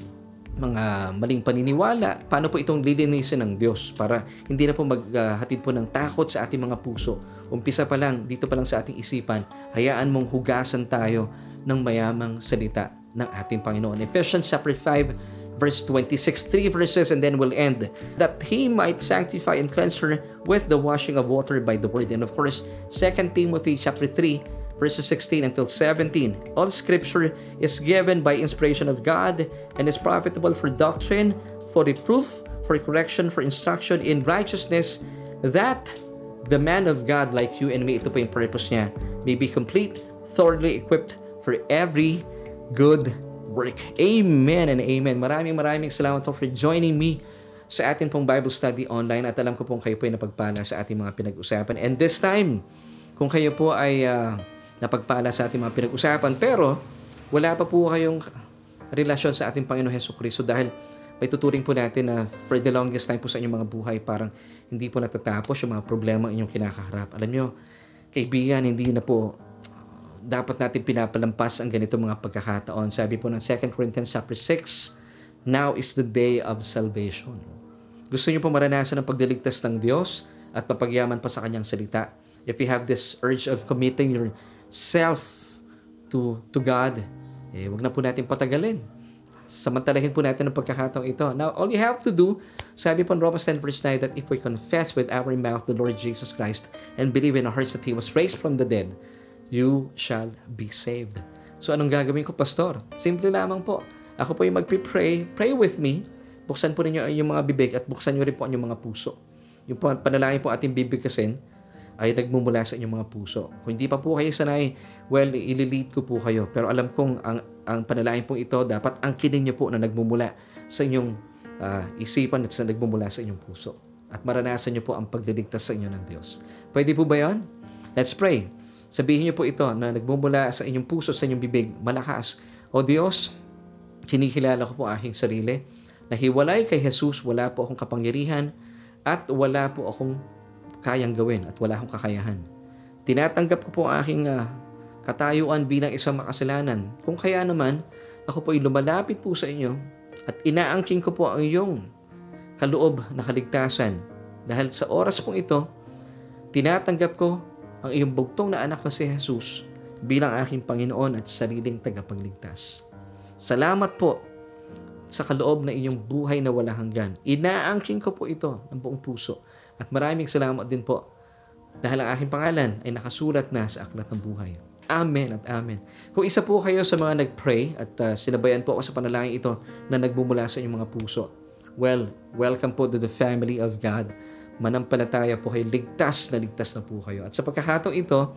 mga maling paniniwala. Paano po itong lilinisin ng Diyos para hindi na po maghatid po ng takot sa ating mga puso. Umpisa pa lang, dito pa lang sa ating isipan, hayaan mong hugasan tayo ng mayamang salita ng ating Panginoon. Ephesians chapter 5 verse 26, three verses and then we'll end. That he might sanctify and cleanse her with the washing of water by the word. And of course, 2 Timothy chapter 3 verses 16 until 17. All scripture is given by inspiration of God and is profitable for doctrine, for reproof, for correction, for instruction in righteousness, that the man of God like you and me, ito po yung purpose niya, may be complete, thoroughly equipped for every good work. Amen and amen. Maraming maraming salamat po for joining me sa atin pong Bible study online at alam ko pong kayo po ay napagpala sa ating mga pinag-usapan. And this time, kung kayo po ay uh, napagpala sa ating mga pinag-usapan pero wala pa po kayong relasyon sa ating Panginoon Heso Kristo dahil may tuturing po natin na for the longest time po sa inyong mga buhay parang hindi po natatapos yung mga problema inyong kinakaharap. Alam nyo, kaibigan, hindi na po dapat natin pinapalampas ang ganito mga pagkakataon. Sabi po ng 2 Corinthians chapter 6, Now is the day of salvation. Gusto niyo po maranasan ang pagdiligtas ng Diyos at mapagyaman pa sa kanyang salita. If you have this urge of committing yourself to, to God, eh, wag na po natin patagalin. Samantalahin po natin ang pagkakataong ito. Now, all you have to do, sabi po in Romans 10 verse 9, that if we confess with our mouth the Lord Jesus Christ and believe in our hearts that He was raised from the dead, you shall be saved. So anong gagawin ko, Pastor? Simple lamang po. Ako po yung magpipray. Pray with me. Buksan po ninyo yung mga bibig at buksan nyo rin po ang mga puso. Yung panalangin po ating bibigkasin ay nagmumula sa inyong mga puso. Kung hindi pa po kayo sanay, well, ililid ko po kayo. Pero alam kong ang, ang panalangin po ito, dapat angkinin nyo po na nagmumula sa inyong uh, isipan at sa nagmumula sa inyong puso. At maranasan nyo po ang pagdiligtas sa inyo ng Diyos. Pwede po ba yan? Let's pray. Sabihin niyo po ito na nagmumula sa inyong puso, sa inyong bibig, malakas. O Diyos, kinikilala ko po aking sarili na hiwalay kay Jesus, wala po akong kapangyarihan at wala po akong kayang gawin at wala akong kakayahan. Tinatanggap ko po aking uh, katayuan bilang isang makasalanan. Kung kaya naman, ako po ay lumalapit po sa inyo at inaangking ko po ang iyong kaloob na kaligtasan. Dahil sa oras pong ito, tinatanggap ko ang iyong bugtong na anak na si Jesus bilang aking Panginoon at sariling tagapagligtas. Salamat po sa kaloob na inyong buhay na wala hanggan. Inaangking ko po ito ng buong puso. At maraming salamat din po dahil ang aking pangalan ay nakasulat na sa aklat ng buhay. Amen at amen. Kung isa po kayo sa mga nag-pray at uh, sinabayan po ako sa panalangin ito na nagmumula sa inyong mga puso, well, welcome po to the family of God manampalataya po kayo, ligtas na ligtas na po kayo. At sa pagkakataong ito,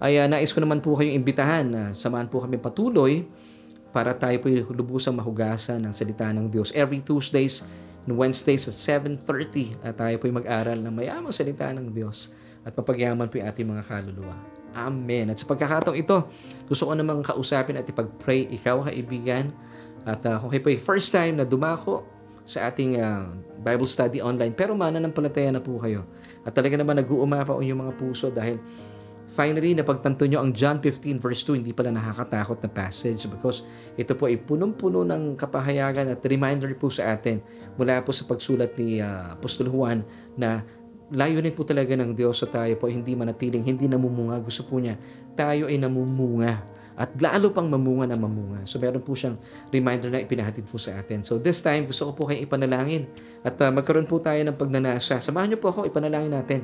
ay uh, nais ko naman po kayong imbitahan na samahan po kami patuloy para tayo po lubusang mahugasan ng salita ng Diyos. Every Tuesdays Wednesdays at 7.30 at tayo po mag-aral ng mayamang salita ng Diyos at mapagyaman po yung ating mga kaluluwa. Amen. At sa pagkakataong ito, gusto ko namang kausapin at ipag-pray ikaw, kaibigan. At uh, kung kayo po first time na dumako sa ating uh, Bible study online. Pero mananampalataya na po kayo. At talaga naman nag-uumapa ang inyong mga puso dahil finally napagtanto nyo ang John 15 verse 2 hindi pala nakakatakot na passage because ito po ay punong-puno ng kapahayagan at reminder po sa atin mula po sa pagsulat ni uh, Apostol Juan na layunin po talaga ng Diyos sa tayo po hindi manatiling, hindi namumunga. Gusto po niya, tayo ay namumunga at lalo pang mamunga na mamunga. So meron po siyang reminder na ipinahatid po sa atin. So this time, gusto ko po kayong ipanalangin at uh, magkaroon po tayo ng pagnanasa. Samahan niyo po ako, ipanalangin natin.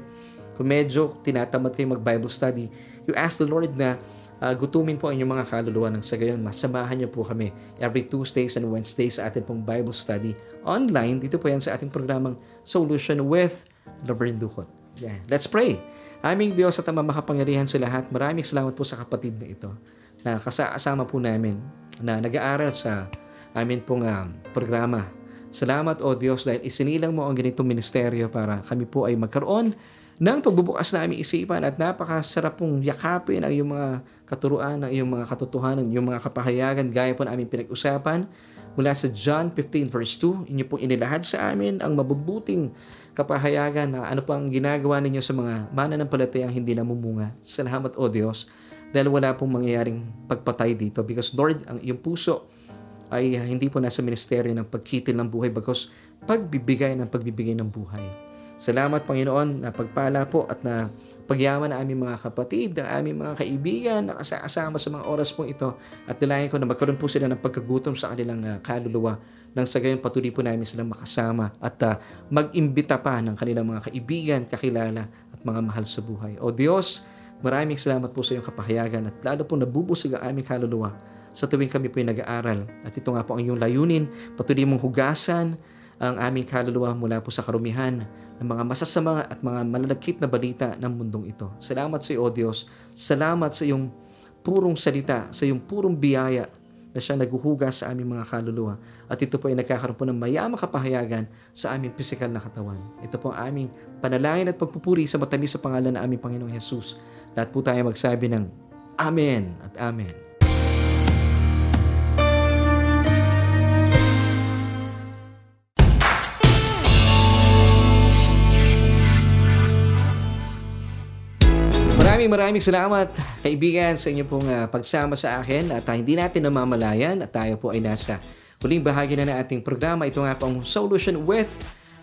Kung medyo tinatamad kayo mag-Bible study, you ask the Lord na uh, gutumin po ang inyong mga kaluluwa ng sa gayon. Masamahan niyo po kami every Tuesdays and Wednesdays sa atin pong Bible study online. Dito po yan sa ating programang Solution with Laverne Duhot. Yeah. Let's pray. Aming Diyos at ang makapangyarihan sa lahat, maraming salamat po sa kapatid na ito na kasama po namin na nag-aaral sa amin pong uh, programa. Salamat o Diyos dahil isinilang mo ang ganitong ministeryo para kami po ay magkaroon ng pagbubukas na aming isipan at napakasarap pong yakapin ang iyong mga katuruan, ang iyong mga katotohanan, iyong mga kapahayagan gaya po na aming pinag-usapan. mula sa John 15 verse 2. Inyo pong inilahad sa amin ang mabubuting kapahayagan na ano pang ginagawa ninyo sa mga mananampalatayang hindi namumunga. Salamat o Diyos dahil wala pong mangyayaring pagpatay dito because Lord, ang iyong puso ay hindi po nasa ministeryo ng pagkitil ng buhay bagos pagbibigay ng pagbibigay ng buhay. Salamat Panginoon na pagpala po at na pagyaman na aming mga kapatid, ang aming mga kaibigan na kasama sa mga oras po ito at nalayan ko na magkaroon po sila ng pagkagutom sa kanilang uh, kaluluwa nang sa gayon patuloy po namin silang makasama at uh, mag-imbita pa ng kanilang mga kaibigan, kakilala at mga mahal sa buhay. O Diyos, maraming salamat po sa iyong kapahayagan at lalo po nabubusig ang aming kaluluwa sa tuwing kami po nag-aaral. At ito nga po ang iyong layunin, patuloy mong hugasan ang aming kaluluwa mula po sa karumihan ng mga masasama at mga malalagkit na balita ng mundong ito. Salamat sa iyo, O Diyos. Salamat sa iyong purong salita, sa iyong purong biyaya na siya naguhugas sa aming mga kaluluwa. At ito po ay nagkakaroon po ng mayamang kapahayagan sa aming pisikal na katawan. Ito po ang aming panalangin at pagpupuri sa matamis sa pangalan ng aming Panginoong Jesus. Lahat po tayo magsabi ng Amen at Amen. Maraming maraming salamat kaibigan sa inyo pong uh, pagsama sa akin at uh, hindi natin namamalayan at tayo po ay nasa huling bahagi na ng ating programa. Ito nga po ang Solution with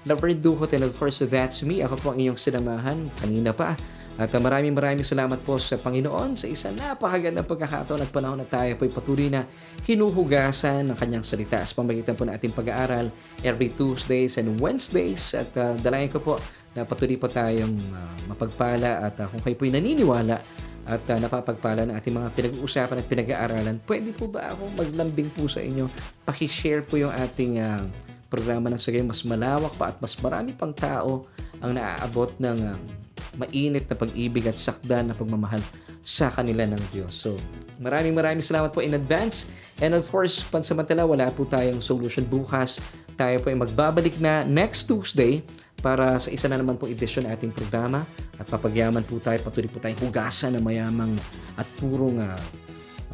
Laverne Duhot and of course that's me. Ako po ang inyong sinamahan kanina pa. At uh, maraming maraming salamat po sa Panginoon sa isang napakagandang pagkakataon at panahon na tayo po ay patuloy na hinuhugasan ng kanyang salita sa pamagitan po ng ating pag-aaral every Tuesdays and Wednesdays. At uh, dalayan ko po na po tayong uh, mapagpala at uh, kung kayo po'y naniniwala at uh, napapagpala ng ating mga pinag-uusapan at pinag-aaralan, pwede po ba ako maglambing po sa inyo? Pakishare po yung ating uh, programa ng sagay mas malawak pa at mas marami pang tao ang naaabot ng uh, mainit na pag-ibig at sakda na pagmamahal sa kanila ng Diyos. So, maraming maraming salamat po in advance. And of course, pansamantala, wala po tayong solution bukas. Tayo po ay magbabalik na next Tuesday para sa isa na naman pong edisyon ng ating programa at papagyaman po tayo, patuloy po tayong hugasan ng mayamang at purong uh,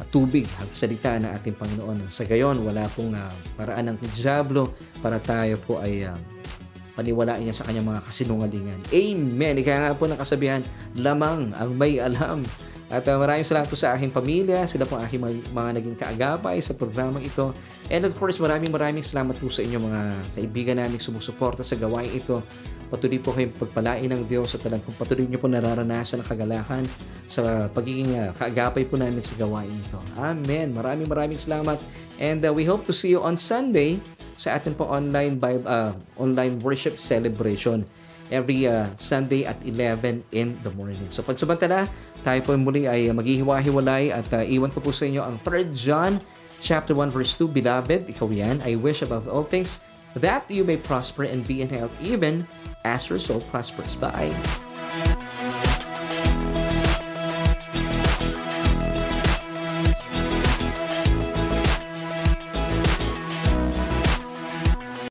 tubig at salita ng ating Panginoon. Sa gayon, wala pong uh, paraan ng Diablo para tayo po ay uh, paniwalaan niya sa kanyang mga kasinungalingan. Amen! Ika nga po ng kasabihan, lamang ang may alam. At uh, maraming salamat po sa aking pamilya, sila po aking mga, mga naging kaagapay sa programang ito. And of course, maraming maraming salamat po sa inyo mga kaibigan namin sumusuporta sa gawain ito. Patuloy po kayong pagpalain ng Diyos at talagang patuloy niyo po nararanasan ang kagalakan sa pagiging uh, kaagapay po namin sa gawain ito. Amen. Maraming maraming salamat. And uh, we hope to see you on Sunday sa atin po online Bible, uh, online worship celebration every uh, Sunday at 11 in the morning. So pagsamantala, tayo po muli ay maghihiwa-hiwalay at uh, iwan ko po sa inyo ang 3 John chapter 1 verse 2, Beloved, ikaw yan, I wish above all things that you may prosper and be in health even as your soul prospers. Bye!